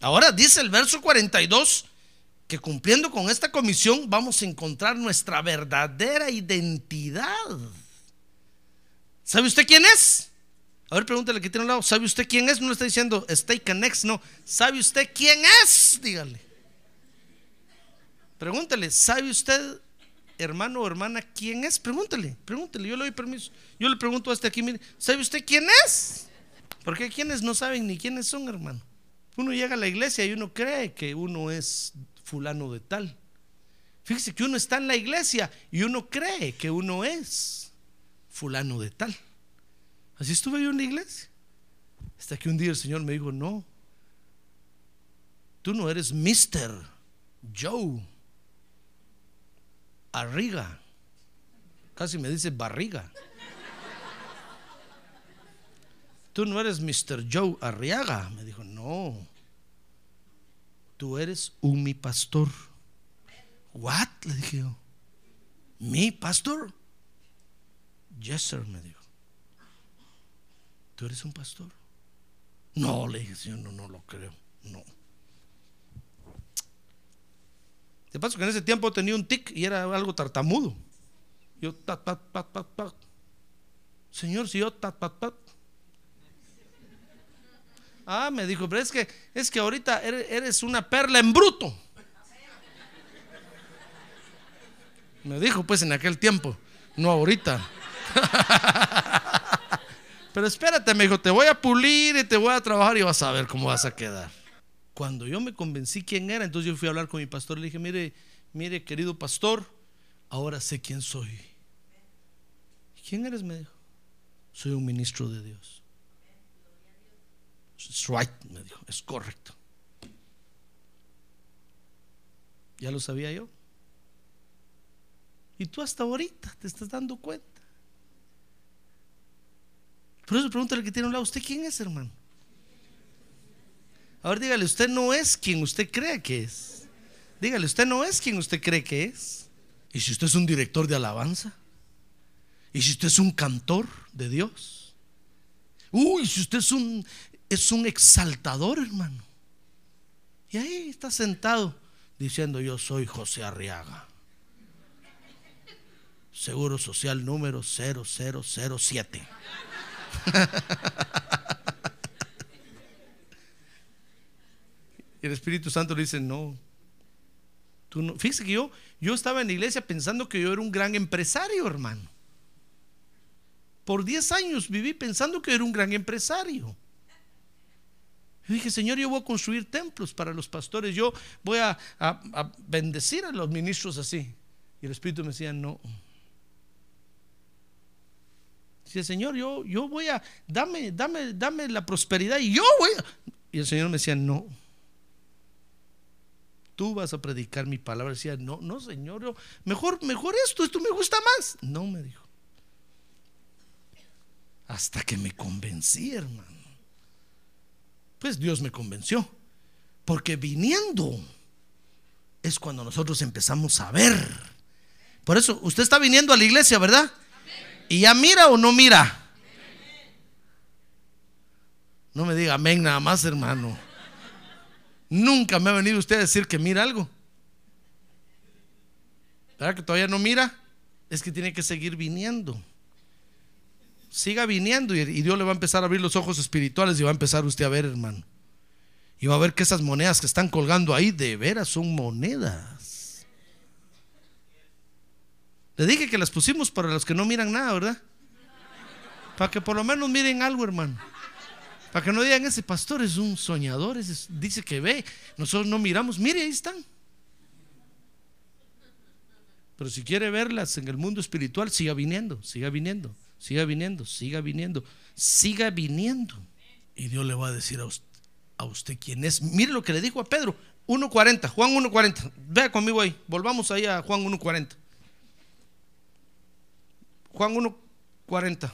Ahora dice el verso 42 que cumpliendo con esta comisión vamos a encontrar nuestra verdadera identidad. ¿Sabe usted quién es? A ver, pregúntale que tiene un lado. ¿Sabe usted quién es? No le está diciendo stay connects, no. ¿Sabe usted quién es? Dígale. Pregúntale, ¿sabe usted, hermano o hermana, quién es? Pregúntale, pregúntale. Yo le doy permiso. Yo le pregunto a este aquí, mire, ¿sabe usted quién es? Porque quienes no saben ni quiénes son, hermano. Uno llega a la iglesia y uno cree que uno es fulano de tal. Fíjese que uno está en la iglesia y uno cree que uno es fulano de tal. Así estuve yo en la iglesia. Hasta que un día el Señor me dijo, no, tú no eres Mr. Joe Arriga. Casi me dice barriga. Tú no eres Mr. Joe Arriaga. Me dijo, no tú eres un mi pastor. What? Le dije yo. ¿Mi pastor? Yes, sir, me dijo. ¿Tú eres un pastor? No, le dije, señor, no, no lo creo. No. De paso que en ese tiempo tenía un tic y era algo tartamudo. Yo, tat, tat, tat, tat, tat. Señor, si yo, tat, tat, tat. Ah, me dijo, pero es que, es que ahorita eres una perla en bruto. Me dijo pues en aquel tiempo, no ahorita. Pero espérate, me dijo, te voy a pulir y te voy a trabajar y vas a ver cómo vas a quedar. Cuando yo me convencí quién era, entonces yo fui a hablar con mi pastor y le dije, mire, mire, querido pastor, ahora sé quién soy. ¿Quién eres? Me dijo, soy un ministro de Dios. It's right, me dijo, es correcto. Ya lo sabía yo. Y tú hasta ahorita te estás dando cuenta. Por eso pregúntale que tiene un lado, ¿usted quién es, hermano? Ahora dígale, usted no es quien usted cree que es. Dígale, usted no es quien usted cree que es. ¿Y si usted es un director de alabanza? ¿Y si usted es un cantor de Dios? Uy, si usted es un es un exaltador, hermano. Y ahí está sentado diciendo, yo soy José Arriaga. Seguro social número 0007. y el Espíritu Santo le dice, no. Tú no. Fíjese que yo, yo estaba en la iglesia pensando que yo era un gran empresario, hermano. Por 10 años viví pensando que era un gran empresario. Yo dije, Señor, yo voy a construir templos para los pastores, yo voy a, bendecir a los ministros así. Y el Espíritu me decía, no. Dice, Señor, yo, yo voy a, dame, dame, dame la prosperidad y yo voy a... Y el Señor me decía, no. Tú vas a predicar mi palabra. Decía, no, no, Señor, mejor, mejor esto, esto me gusta más. No, me dijo. Hasta que me convencí, hermano. Pues Dios me convenció. Porque viniendo es cuando nosotros empezamos a ver. Por eso, usted está viniendo a la iglesia, ¿verdad? ¿Y ya mira o no mira? No me diga amén nada más, hermano. Nunca me ha venido usted a decir que mira algo. ¿Verdad que todavía no mira? Es que tiene que seguir viniendo. Siga viniendo y, Dios le va a empezar a abrir los ojos espirituales y va a empezar usted a ver, hermano. Y va a ver que esas monedas que están colgando ahí de veras son monedas. Le dije que las pusimos para los que no miran nada, ¿verdad? Para que por lo menos miren algo, hermano. Para que no digan, ese pastor es un soñador, ese dice que ve, nosotros no miramos, mire, ahí están. Pero si quiere verlas en el mundo espiritual, siga viniendo, siga viniendo, siga viniendo, siga viniendo, siga viniendo. Y Dios le va a decir a usted, a usted quién es. Mire lo que le dijo a Pedro, 1.40, Juan 1.40. Vea conmigo ahí, volvamos ahí a Juan 1.40. Juan 1.40.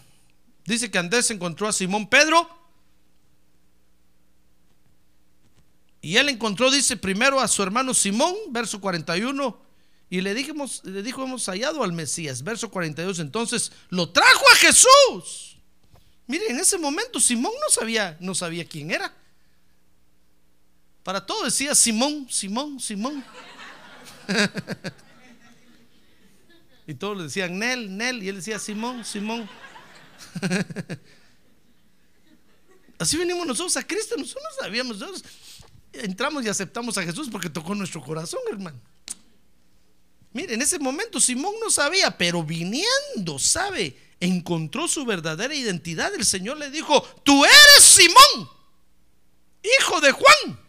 Dice que Andrés encontró a Simón Pedro. Y él encontró, dice, primero a su hermano Simón, verso 41. Y le dijimos, le dijo, hemos hallado al Mesías, verso 42. Entonces lo trajo a Jesús. Mire, en ese momento Simón no sabía, no sabía quién era. Para todo decía Simón, Simón, Simón. y todos le decían Nel, Nel. Y él decía Simón, Simón. Así venimos nosotros a Cristo. Nosotros no sabíamos. Nosotros entramos y aceptamos a Jesús porque tocó nuestro corazón, hermano. Mire, en ese momento Simón no sabía, pero viniendo, ¿sabe? Encontró su verdadera identidad. El Señor le dijo, tú eres Simón, hijo de Juan.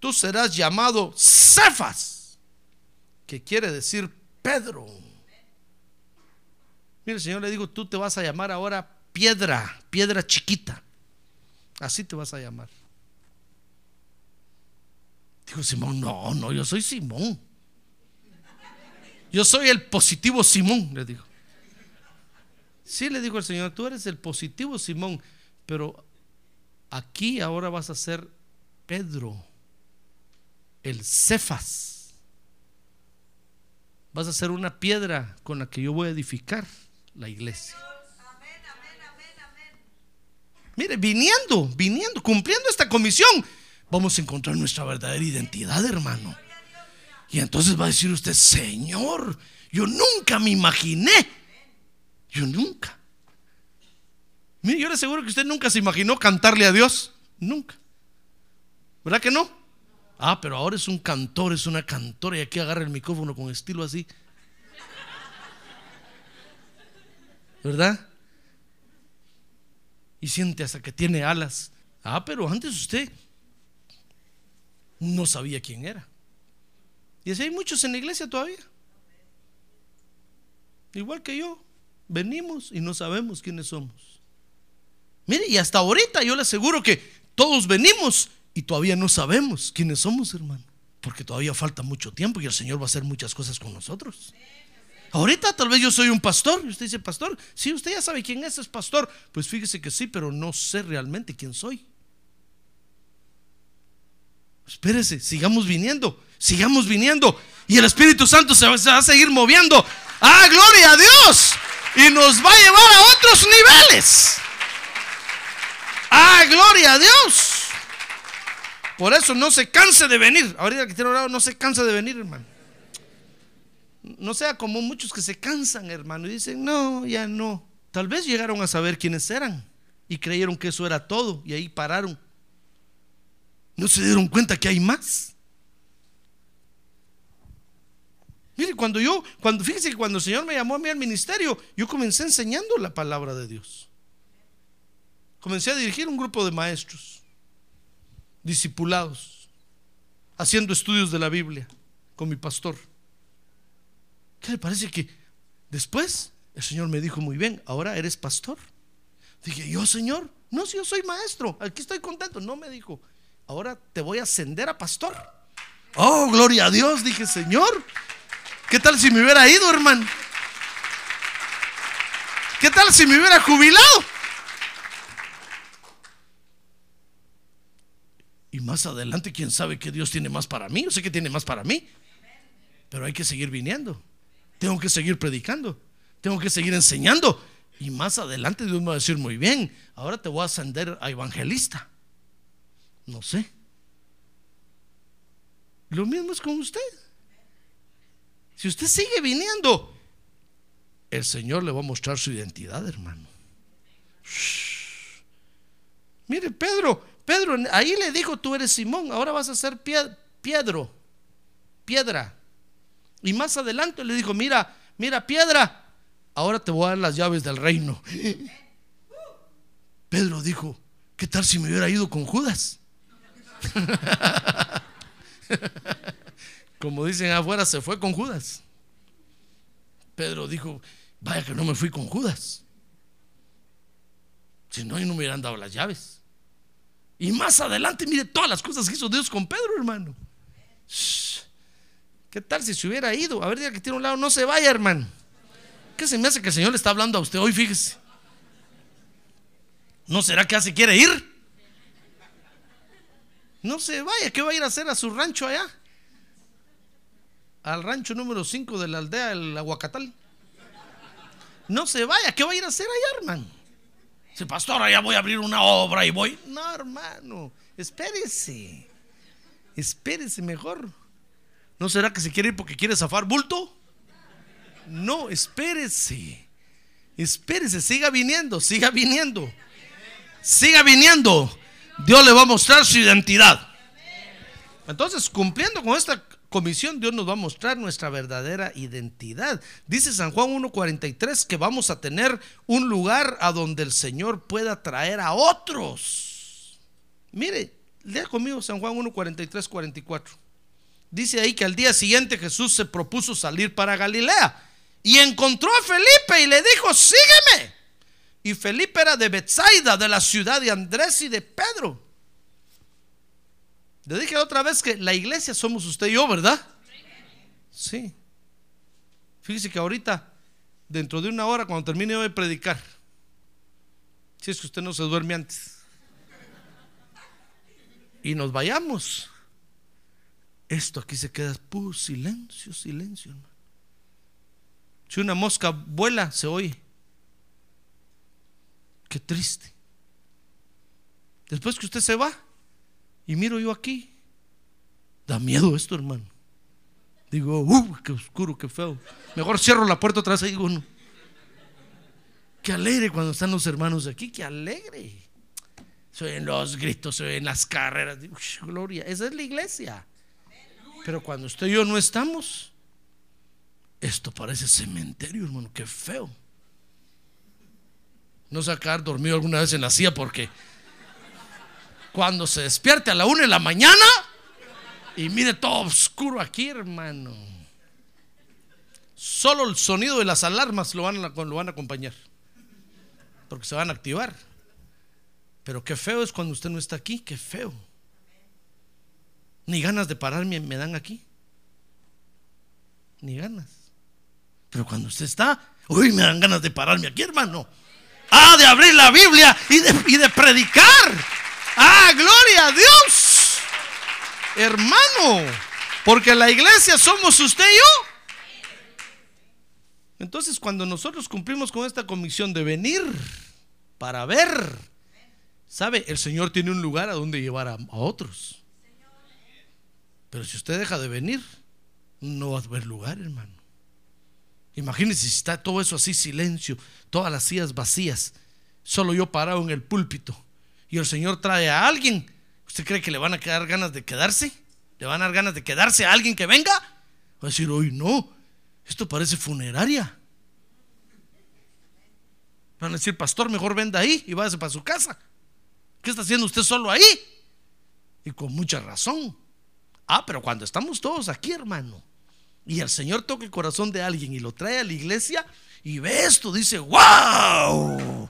Tú serás llamado Cefas, que quiere decir Pedro. Mire, el Señor le dijo, tú te vas a llamar ahora piedra, piedra chiquita. Así te vas a llamar. Dijo Simón, no, no, yo soy Simón. Yo soy el positivo Simón, le dijo. Sí, le dijo el Señor, tú eres el positivo Simón, pero aquí ahora vas a ser Pedro, el Cefas. Vas a ser una piedra con la que yo voy a edificar la iglesia. Mire, viniendo, viniendo, cumpliendo esta comisión, vamos a encontrar nuestra verdadera identidad, hermano. Y entonces va a decir usted, Señor, yo nunca me imaginé. Yo nunca. Mire, yo le aseguro que usted nunca se imaginó cantarle a Dios. Nunca. ¿Verdad que no? Ah, pero ahora es un cantor, es una cantora y aquí agarra el micrófono con estilo así. ¿Verdad? Y siente hasta que tiene alas. Ah, pero antes usted no sabía quién era. Y así hay muchos en la iglesia todavía. Igual que yo. Venimos y no sabemos quiénes somos. Mire, y hasta ahorita yo le aseguro que todos venimos y todavía no sabemos quiénes somos, hermano. Porque todavía falta mucho tiempo y el Señor va a hacer muchas cosas con nosotros. Ahorita tal vez yo soy un pastor. Y usted dice, pastor, si usted ya sabe quién es, es pastor. Pues fíjese que sí, pero no sé realmente quién soy. Espérese, sigamos viniendo, sigamos viniendo. Y el Espíritu Santo se va, a seguir moviendo. ¡Ah, gloria a Dios! Y nos va a llevar a otros niveles. ¡Ah, gloria a Dios! Por eso no se canse de venir. Ahorita que tiene orado, no se cansa de venir, hermano. No sea como muchos que se cansan, hermano, y dicen, no, ya no. Tal vez llegaron a saber quiénes eran y creyeron que eso era todo y ahí pararon. No se dieron cuenta que hay más. Mire, cuando yo, cuando fíjese que cuando el Señor me llamó a mí al ministerio, yo comencé enseñando la palabra de Dios. Comencé a dirigir un grupo de maestros, discipulados, haciendo estudios de la Biblia con mi pastor. ¿Qué le parece que después el Señor me dijo muy bien, ahora eres pastor? Dije, yo, Señor, no, si yo soy maestro, aquí estoy contento. No me dijo, ahora te voy a ascender a pastor. Oh, gloria a Dios, dije, Señor. ¿Qué tal si me hubiera ido, hermano? ¿Qué tal si me hubiera jubilado? Y más adelante, quién sabe que Dios tiene más para mí. Yo sé que tiene más para mí. Pero hay que seguir viniendo. Tengo que seguir predicando. Tengo que seguir enseñando. Y más adelante Dios me va a decir, muy bien, ahora te voy a ascender a evangelista. No sé. Lo mismo es con usted. Si usted sigue viniendo, el Señor le va a mostrar su identidad, hermano. Mire, Pedro, Pedro, ahí le dijo, tú eres Simón, ahora vas a ser Piedro, piedra. Y más adelante le dijo, mira, mira, piedra, ahora te voy a dar las llaves del reino. Pedro dijo, ¿qué tal si me hubiera ido con Judas? Como dicen afuera, se fue con Judas. Pedro dijo, vaya que no me fui con Judas. Si no, y no me hubieran dado las llaves. Y más adelante, mire todas las cosas que hizo Dios con Pedro, hermano. ¿Qué tal si se hubiera ido? A ver, diga que tiene un lado, no se vaya, hermano. ¿Qué se me hace que el Señor le está hablando a usted hoy? Fíjese. ¿No será que hace quiere ir? No se vaya, ¿qué va a ir a hacer a su rancho allá? Al rancho número 5 de la aldea del Aguacatal. No se vaya, ¿qué va a ir a hacer allá, hermano? Si pastor, allá voy a abrir una obra y voy. No, hermano, espérese. Espérese mejor. ¿No será que se quiere ir porque quiere zafar bulto? No, espérese. Espérese, siga viniendo, siga viniendo. Siga viniendo. Dios le va a mostrar su identidad. Entonces, cumpliendo con esta comisión, Dios nos va a mostrar nuestra verdadera identidad. Dice San Juan 1.43 que vamos a tener un lugar a donde el Señor pueda traer a otros. Mire, lea conmigo San Juan 1.43, 44. Dice ahí que al día siguiente Jesús se propuso salir para Galilea y encontró a Felipe y le dijo, sígueme. Y Felipe era de Bethsaida, de la ciudad de Andrés y de Pedro. Le dije otra vez que la iglesia somos usted y yo, ¿verdad? Sí. Fíjese que ahorita, dentro de una hora, cuando termine de predicar, si es que usted no se duerme antes, y nos vayamos, esto aquí se queda puro silencio, silencio, hermano. Si una mosca vuela, se oye. Qué triste. Después que usted se va y miro yo aquí, da miedo esto, hermano. Digo, uh, qué oscuro, qué feo. Mejor cierro la puerta atrás y digo, no. Qué alegre cuando están los hermanos aquí, qué alegre. Se oyen los gritos, se oyen las carreras. gloria, esa es la iglesia. Pero cuando usted y yo no estamos, esto parece cementerio, hermano, qué feo no sacar dormido alguna vez en la silla porque cuando se despierte a la una de la mañana y mire todo oscuro aquí, hermano. Solo el sonido de las alarmas lo van, a, lo van a acompañar. Porque se van a activar. Pero qué feo es cuando usted no está aquí, qué feo. Ni ganas de pararme me dan aquí. Ni ganas. Pero cuando usted está, uy, me dan ganas de pararme aquí, hermano. Ah, de abrir la Biblia y de, predicar. Ah, gloria a Dios. Hermano, porque la iglesia somos usted y yo. Entonces, cuando nosotros cumplimos con esta comisión de venir para ver, ¿sabe? El Señor tiene un lugar a donde llevar a, otros. Pero si usted deja de venir, no va a haber lugar, hermano. Imagínense si está todo eso así, silencio, todas las sillas vacías, solo yo parado en el púlpito y el Señor trae a alguien. ¿Usted cree que le van a quedar ganas de quedarse? ¿Le van a dar ganas de quedarse a alguien que venga? Va a decir, hoy no, esto parece funeraria. Van a decir, pastor, mejor venda ahí y váyase para su casa. ¿Qué está haciendo usted solo ahí? Y con mucha razón. Ah, pero cuando estamos todos aquí, hermano y el Señor toca el corazón de alguien y lo trae a la iglesia y ve esto, dice, wow,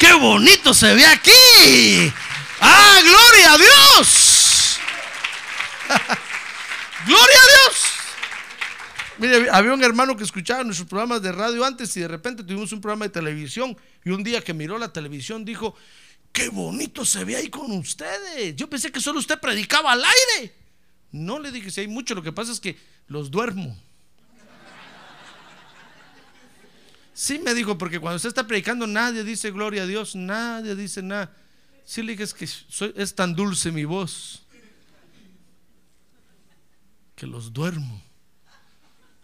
qué bonito se ve aquí. Ah, gloria a Dios. gloria a Dios. Mire, había un hermano que escuchaba nuestros programas de radio antes y de repente tuvimos un programa de televisión y un día que miró la televisión dijo, qué bonito se ve ahí con ustedes. Yo pensé que solo usted predicaba al aire. No le dije, si hay mucho, lo que pasa es que los duermo. Sí me dijo, porque cuando usted está predicando nadie dice gloria a Dios, nadie dice nada. Sí le dije, es que soy- es tan dulce mi voz que los duermo.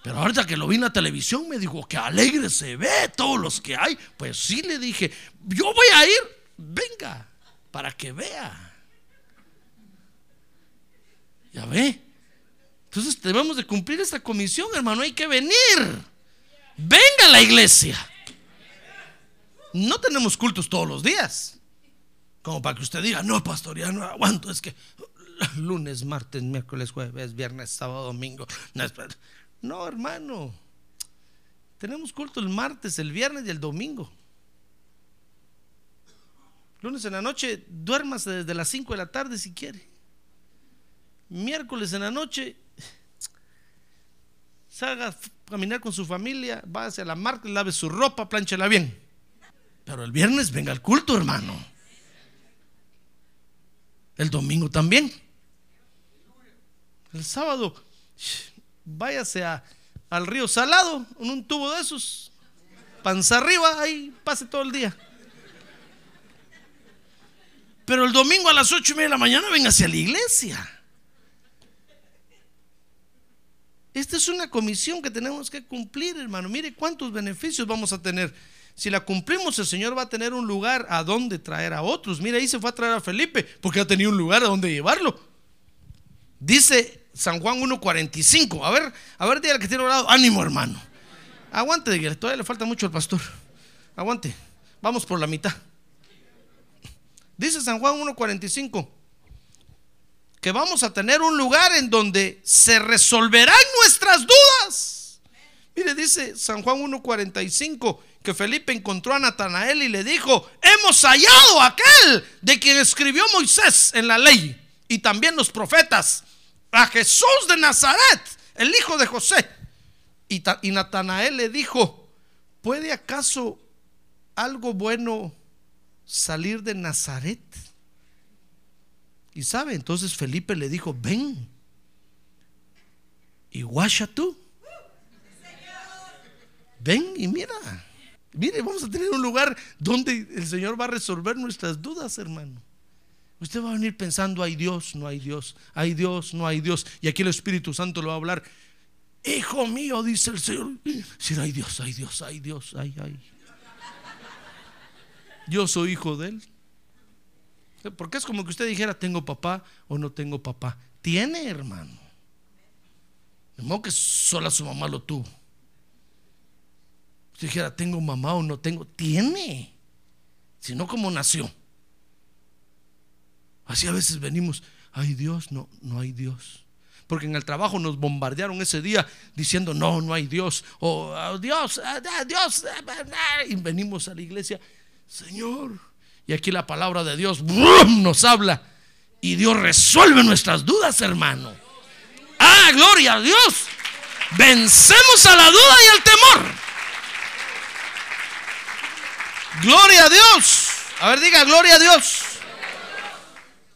Pero ahorita que lo vi en la televisión me dijo que alegre se ve todos los que hay. Pues sí le dije, yo voy a ir, venga, para que vea. Ya ve. Entonces debemos de cumplir esta comisión, hermano, hay que venir. Venga a la iglesia. No tenemos cultos todos los días. Como para que usted diga, no, pastor, ya no aguanto. Es que lunes, martes, miércoles, jueves, viernes, sábado, domingo. No, hermano. Tenemos culto el martes, el viernes y el domingo. Lunes en la noche, duérmase desde las 5 de la tarde si quiere. Miércoles en la noche, salga caminar con su familia, váyase a la marca, lave su ropa, planchela bien. Pero el viernes venga al culto, hermano. El domingo también. El sábado, váyase a- al río Salado en un tubo de esos, panza arriba, ahí pase todo el día. Pero el domingo a las ocho y media de la mañana venga hacia la iglesia. Esta es una comisión que tenemos que cumplir, hermano. Mire cuántos beneficios vamos a tener. Si la cumplimos, el Señor va a tener un lugar a donde traer a otros. Mire, ahí se fue a traer a Felipe porque ha tenido un lugar a donde llevarlo. Dice San Juan 1.45. A ver, a ver, dígale que tiene orado. Ánimo, hermano. Aguante, dígale, todavía le falta mucho al pastor. Aguante. Vamos por la mitad. Dice San Juan 1.45 que vamos a tener un lugar en donde se resolverán nuestras dudas. Mire, dice San Juan 1.45 que Felipe encontró a Natanael y le dijo, hemos hallado aquel de quien escribió Moisés en la ley y también los profetas, a Jesús de Nazaret, el hijo de José. Y, y Natanael le dijo, ¿puede acaso algo bueno salir de Nazaret? Y sabe, entonces Felipe le dijo, ven y guacha tú. Ven y mira. Mire, vamos a tener un lugar donde el Señor va a resolver nuestras dudas, hermano. Usted va a venir pensando, hay Dios, no hay Dios, hay Dios, no hay Dios. Y aquí el Espíritu Santo lo va a hablar. Hijo mío, dice el Señor. Si hay Dios, hay Dios, hay Dios, hay, hay. Yo soy hijo de Él. Porque es como que usted dijera, tengo papá o no tengo papá. Tiene, hermano. De modo que sola su mamá lo tuvo. Usted dijera, tengo mamá o no tengo. Tiene. Si no, como nació. Así a veces venimos, hay Dios, no, no hay Dios. Porque en el trabajo nos bombardearon ese día diciendo, no, no hay Dios. O "Oh, Dios, ah, Dios. ah, ah", Y venimos a la iglesia, Señor. Y aquí la palabra de Dios nos habla. Y Dios resuelve nuestras dudas, hermano. Ah, gloria a Dios. Vencemos a la duda y al temor. Gloria a Dios. A ver, diga, gloria a Dios.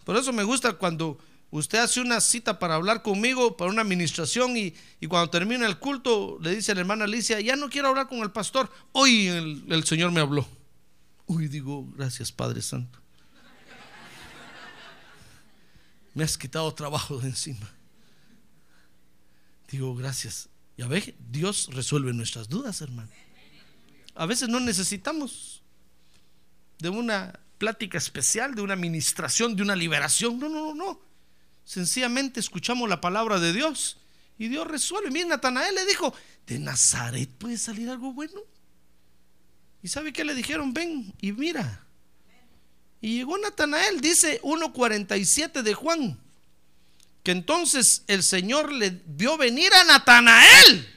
Por eso me gusta cuando usted hace una cita para hablar conmigo, para una administración, y, cuando termina el culto, le dice a la hermana Alicia, ya no quiero hablar con el pastor. Hoy el Señor me habló. Uy, digo, gracias Padre Santo. Me has quitado trabajo de encima. Digo, gracias. Ya ve, Dios resuelve nuestras dudas, hermano. A veces no necesitamos de una plática especial, de una administración, de una liberación. No, no, no, no. Sencillamente escuchamos la palabra de Dios y Dios resuelve. Mira, Natanael le dijo, de Nazaret puede salir algo bueno. ¿Y sabe qué le dijeron? Ven y mira. Y llegó Natanael, dice 1.47 de Juan, que entonces el Señor le vio venir a Natanael.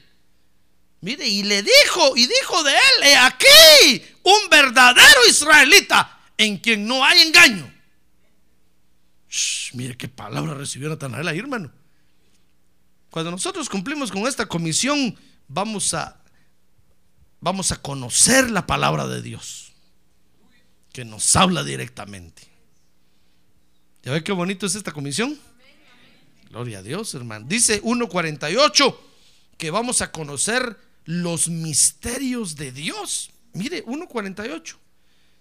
Mire, y le dijo, y dijo de él, he aquí un verdadero israelita en quien no hay engaño. Mire qué palabra recibió Natanael ahí, hermano. Cuando nosotros cumplimos con esta comisión, vamos a, vamos a conocer la palabra de Dios. que nos habla directamente. ¿Ya ve qué bonito es esta comisión? Gloria a Dios, hermano. Dice 1.48 que vamos a conocer los misterios de Dios. Mire, 1.48.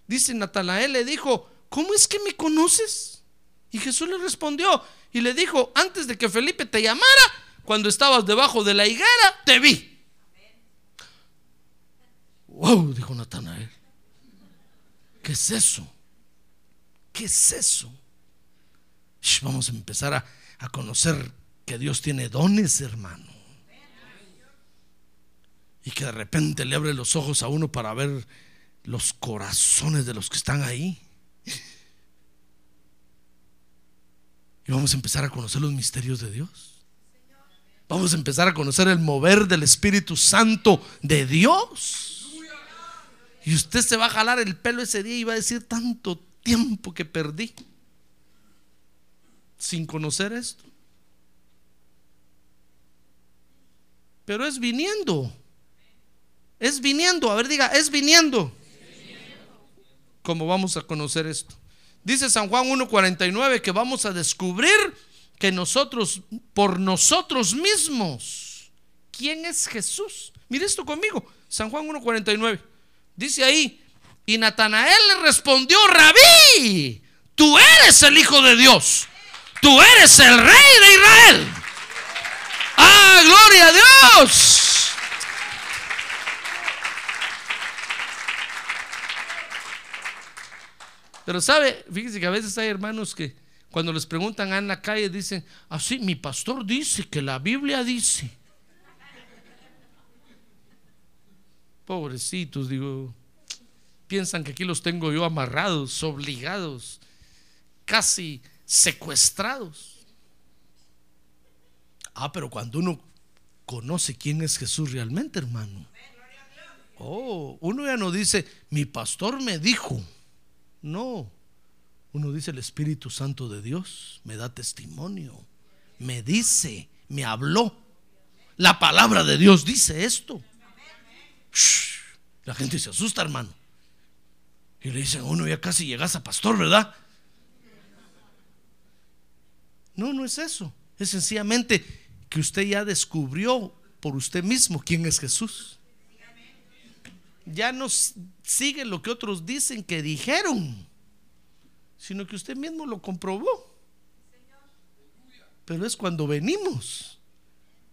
Dice Natanael le dijo, ¿cómo es que me conoces? Y Jesús le respondió y le dijo, antes de que Felipe te llamara, cuando estabas debajo de la higuera, te vi. Wow, dijo Natanael. ¿Qué es eso? ¿Qué es eso? vamos a empezar a, a conocer que Dios tiene dones, hermano. Y que de repente le abre los ojos a uno para ver los corazones de los que están ahí. Y vamos a empezar a conocer los misterios de Dios. Vamos a empezar a conocer el mover del Espíritu Santo de Dios. Y usted se va a jalar el pelo ese día y va a decir tanto tiempo que perdí sin conocer esto. Pero es viniendo. Es viniendo. A ver, diga, es viniendo. Como vamos a conocer esto. Dice San Juan 1.49 que vamos a descubrir que nosotros, por nosotros mismos, ¿quién es Jesús? Mire esto conmigo. San Juan 1.49. Dice ahí, y Natanael le respondió, rabí, tú eres el Hijo de Dios. Tú eres el Rey de Israel. Ah, gloria a Dios. Pero sabe, fíjese que a veces hay hermanos que cuando les preguntan en la calle dicen, así, mi pastor dice que la Biblia dice. Pobrecitos, digo, piensan que aquí los tengo yo amarrados, obligados, casi secuestrados. Ah, pero cuando uno conoce quién es Jesús realmente, hermano. Oh, uno ya no dice, mi pastor me dijo. No, uno dice el Espíritu Santo de Dios, me da testimonio, me dice, me habló. La palabra de Dios dice esto. La gente se asusta, hermano. Y le dicen, uno ya casi llegas a pastor, ¿verdad? No, no es eso. Es sencillamente que usted ya descubrió por usted mismo quién es Jesús ya no sigue lo que otros dicen que dijeron, sino que usted mismo lo comprobó. Pero es cuando venimos.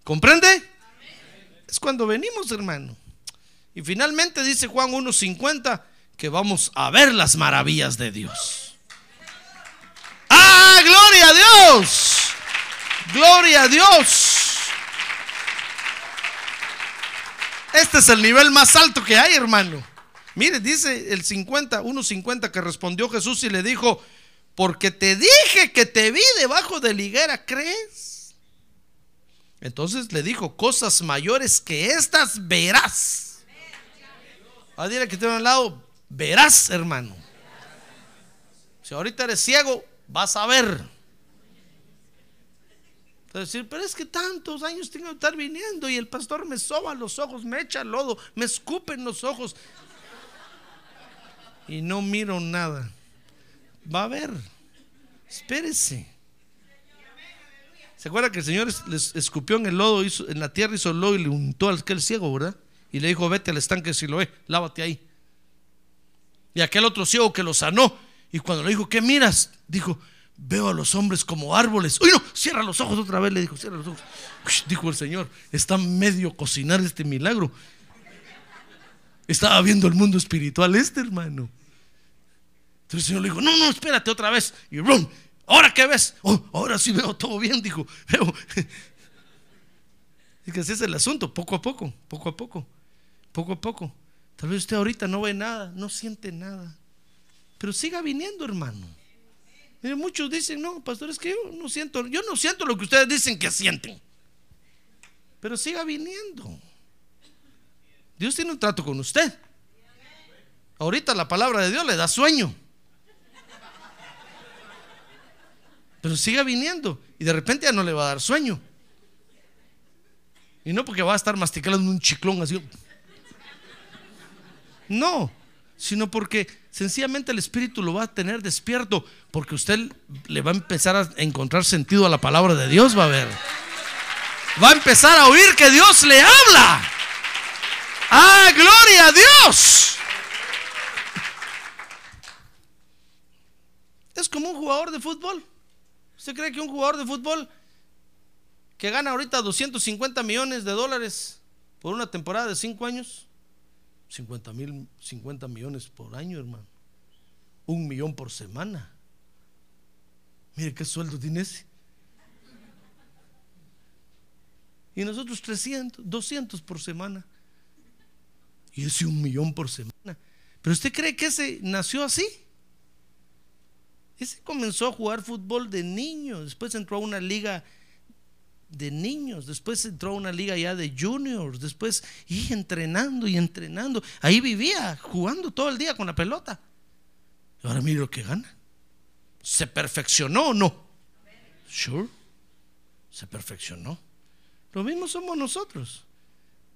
¿Comprende? Es cuando venimos, hermano. Y finalmente dice Juan 1.50 que vamos a ver las maravillas de Dios. ¡Ah, gloria a Dios! ¡Gloria a Dios! Este es el nivel más alto que hay, hermano. Mire, dice el 50, 1.50 que respondió Jesús y le dijo, porque te dije que te vi debajo de la higuera, ¿crees? Entonces le dijo, cosas mayores que estas verás. A dile que tiene al lado, verás, hermano. Si ahorita eres ciego, vas a ver decir, pero es que tantos años tengo que estar viniendo y el pastor me soba los ojos, me echa lodo, me escupe en los ojos y no miro nada. Va a ver, espérese. ¿Se acuerda que el Señor les escupió en el lodo, hizo, en la tierra hizo lodo y le untó al aquel ciego, verdad? Y le dijo, vete al estanque si lo ve, lávate ahí. Y aquel otro ciego que lo sanó, y cuando le dijo, ¿qué miras? Dijo, Veo a los hombres como árboles. Uy, no, cierra los ojos otra vez, le dijo, cierra los ojos. dijo el Señor, está medio cocinar este milagro. Estaba viendo el mundo espiritual este hermano. Entonces el Señor le dijo, no, no, espérate otra vez. Y ¡rum! ¿ahora qué ves? Oh, ahora sí veo todo bien, dijo. Veo. Es que ese es el asunto, poco a poco, poco a poco, poco a poco. Tal vez usted ahorita no ve nada, no siente nada. Pero siga viniendo, hermano muchos dicen, no, pastor, es que yo no siento, yo no siento lo que ustedes dicen que sienten. Pero siga viniendo. Dios tiene un trato con usted. Ahorita la palabra de Dios le da sueño. Pero siga viniendo y de repente ya no le va a dar sueño. Y no porque va a estar masticando un chiclón así. No, sino porque Sencillamente el Espíritu lo va a tener despierto porque usted le va a empezar a encontrar sentido a la palabra de Dios, va a ver. Va a empezar a oír que Dios le habla. ¡Ah, gloria a Dios! Es como un jugador de fútbol. ¿Usted cree que un jugador de fútbol que gana ahorita 250 millones de dólares por una temporada de 5 años? 50 mil, 50 millones por año, hermano. Un millón por semana. Mire qué sueldo tiene ese. Y nosotros 300, 200 por semana. Y ese un millón por semana. Pero usted cree que ese nació así? Ese comenzó a jugar fútbol de niño, después entró a una liga de niños, después entró a una liga ya de juniors, después y entrenando y entrenando. Ahí vivía, jugando todo el día con la pelota. Ahora mire lo que gana. ¿Se perfeccionó o no? Sure. Se perfeccionó. Lo mismo somos nosotros.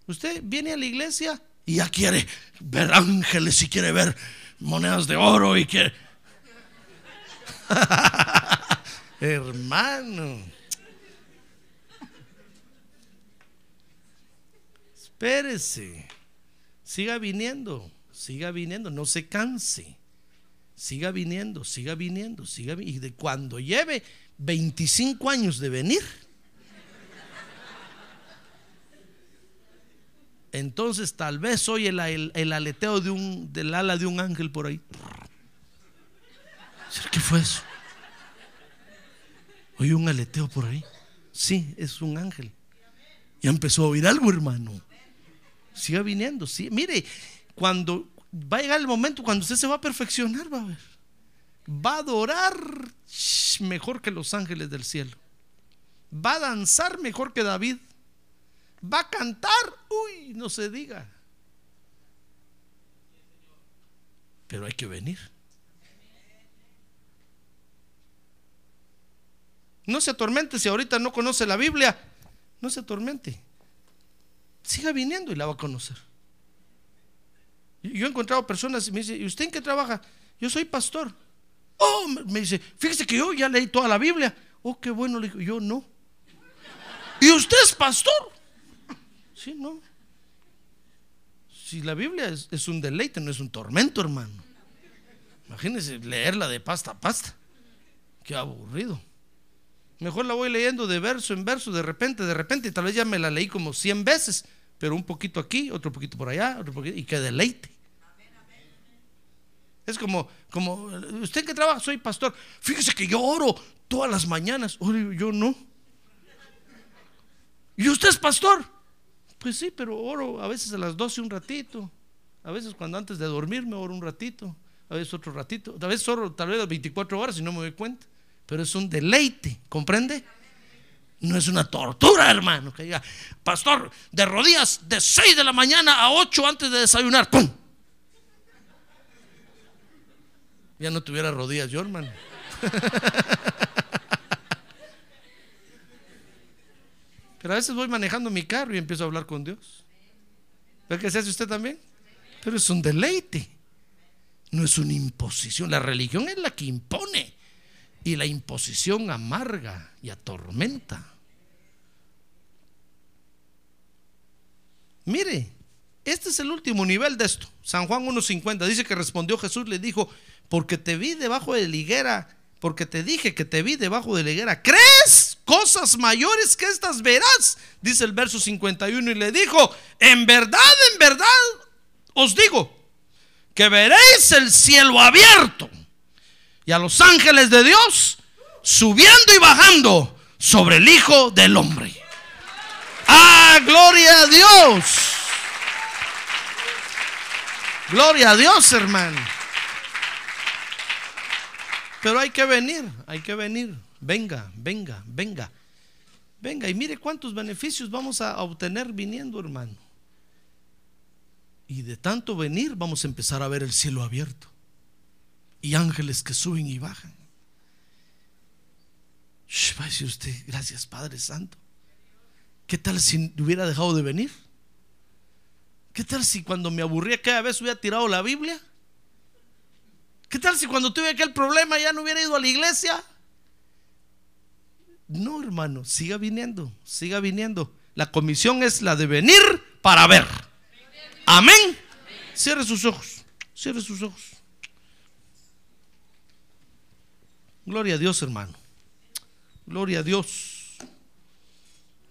Usted viene a la iglesia y ya quiere ver ángeles y quiere ver monedas de oro y quiere Hermano. Espérese. Siga viniendo. Siga viniendo. No se canse. Siga viniendo, siga viniendo, siga Y de cuando lleve 25 años de venir, entonces tal vez oye el, el, aleteo de un, del ala de un ángel por ahí. ¿Qué fue eso? Oye un aleteo por ahí. Sí, es un ángel. Ya empezó a oír algo, hermano. Siga viniendo. Sí. Mire, cuando va a llegar el momento cuando usted se va a perfeccionar, va a ver. Va a adorar mejor que los ángeles del cielo. Va a danzar mejor que David. Va a cantar, uy, no se diga. Pero hay que venir. No se atormente si ahorita no conoce la Biblia. No se atormente. Siga viniendo y la va a conocer. Yo he encontrado personas y me dice, ¿y usted en qué trabaja? Yo soy pastor. Oh, me dice, fíjese que yo ya leí toda la Biblia. Oh, qué bueno, le digo, yo no. ¿Y usted es pastor? Sí, no. Si la Biblia es, un deleite, no es un tormento, hermano. Imagínese leerla de pasta a pasta. Qué aburrido. Mejor la voy leyendo de verso en verso, de repente, de repente, y tal vez ya me la leí como 100 veces, pero un poquito aquí, otro poquito por allá, otro poquito, y que deleite. Es como, como, ¿usted que trabaja? Soy pastor. Fíjese que yo oro todas las mañanas. yo no. ¿Y usted es pastor? Pues sí, pero oro a veces a las 12 un ratito. A veces cuando antes de dormir me oro un ratito. A veces otro ratito. A veces oro tal vez las 24 horas y no me doy cuenta pero es un deleite, ¿comprende? No es una tortura, hermano, que diga, pastor, de rodillas de 6 de la mañana a 8 antes de desayunar, ¡pum! Ya no tuviera rodillas yo, hermano. Pero a veces voy manejando mi carro y empiezo a hablar con Dios. ¿Ve que se hace usted también? Pero es un deleite. No es una imposición. La religión es la que impone y la imposición amarga y atormenta. Mire, este es el último nivel de esto. San Juan 1.50 dice que respondió Jesús, le dijo, porque te vi debajo de la higuera, porque te dije que te vi debajo de la higuera, ¿crees cosas mayores que estas verás? Dice el verso 51 y le dijo, en verdad, en verdad, os digo, que veréis el cielo abierto y a los ángeles de Dios subiendo y bajando sobre el Hijo del Hombre. ¡Ah, gloria a Dios! Gloria a Dios, hermano. Pero hay que venir, hay que venir. Venga, venga, venga. Venga y mire cuántos beneficios vamos a obtener viniendo, hermano. Y de tanto venir vamos a empezar a ver el cielo abierto y ángeles que suben y bajan. va a decir usted, gracias Padre Santo. ¿Qué tal si hubiera dejado de venir? ¿Qué tal si cuando me aburría cada vez hubiera tirado la Biblia? ¿Qué tal si cuando tuve aquel problema ya no hubiera ido a la iglesia? No, hermano, siga viniendo, siga viniendo. La comisión es la de venir para ver. Amén. Cierre sus ojos, cierre sus ojos. Gloria a Dios, hermano. Gloria a Dios.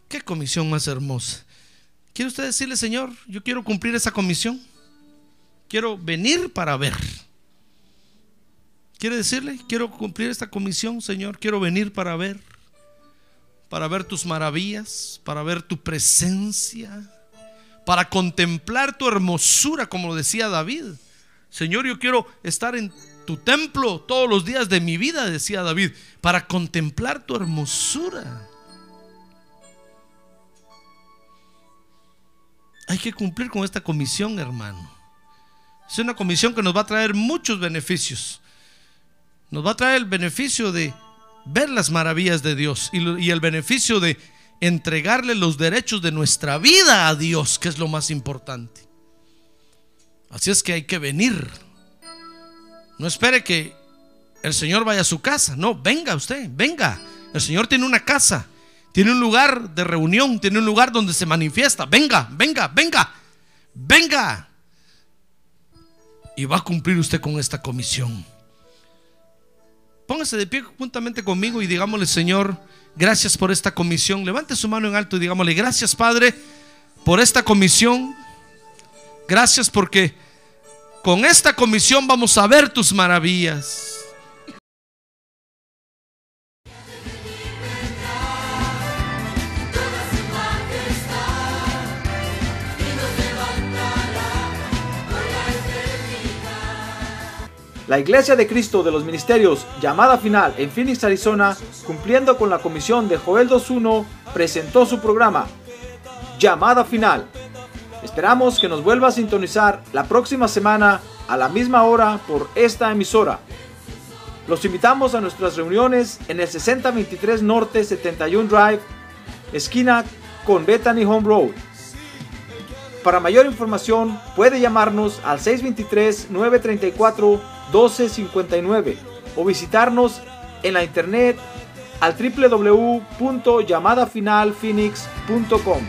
Qué comisión más hermosa. ¿Quiere usted decirle, Señor, yo quiero cumplir esa comisión? Quiero venir para ver. ¿Quiere decirle? Quiero cumplir esta comisión, Señor. Quiero venir para ver. Para ver tus maravillas, para ver tu presencia, para contemplar tu hermosura, como decía David. Señor, yo quiero estar en tu templo todos los días de mi vida, decía David, para contemplar tu hermosura. Hay que cumplir con esta comisión, hermano. Es una comisión que nos va a traer muchos beneficios. Nos va a traer el beneficio de ver las maravillas de Dios y, el beneficio de entregarle los derechos de nuestra vida a Dios, que es lo más importante. Así es que hay que venir. No espere que el Señor vaya a su casa. No, venga usted, venga. El Señor tiene una casa, tiene un lugar de reunión, tiene un lugar donde se manifiesta. Venga, venga, venga, venga. Y va a cumplir usted con esta comisión. Póngase de pie juntamente conmigo y digámosle, Señor, gracias por esta comisión. Levante su mano en alto y digámosle, gracias Padre por esta comisión. Gracias porque con esta comisión vamos a ver tus maravillas. La Iglesia de Cristo de los Ministerios, llamada final en Phoenix, Arizona, cumpliendo con la comisión de Joel 2.1, presentó su programa, Llamada Final. Esperamos que nos vuelva a sintonizar la próxima semana a la misma hora por esta emisora. Los invitamos a nuestras reuniones en el 6023 Norte 71 Drive, esquina con Bethany Home Road. Para mayor información puede llamarnos al 623-934-1259 o visitarnos en la internet al www.llamadafinalphoenix.com.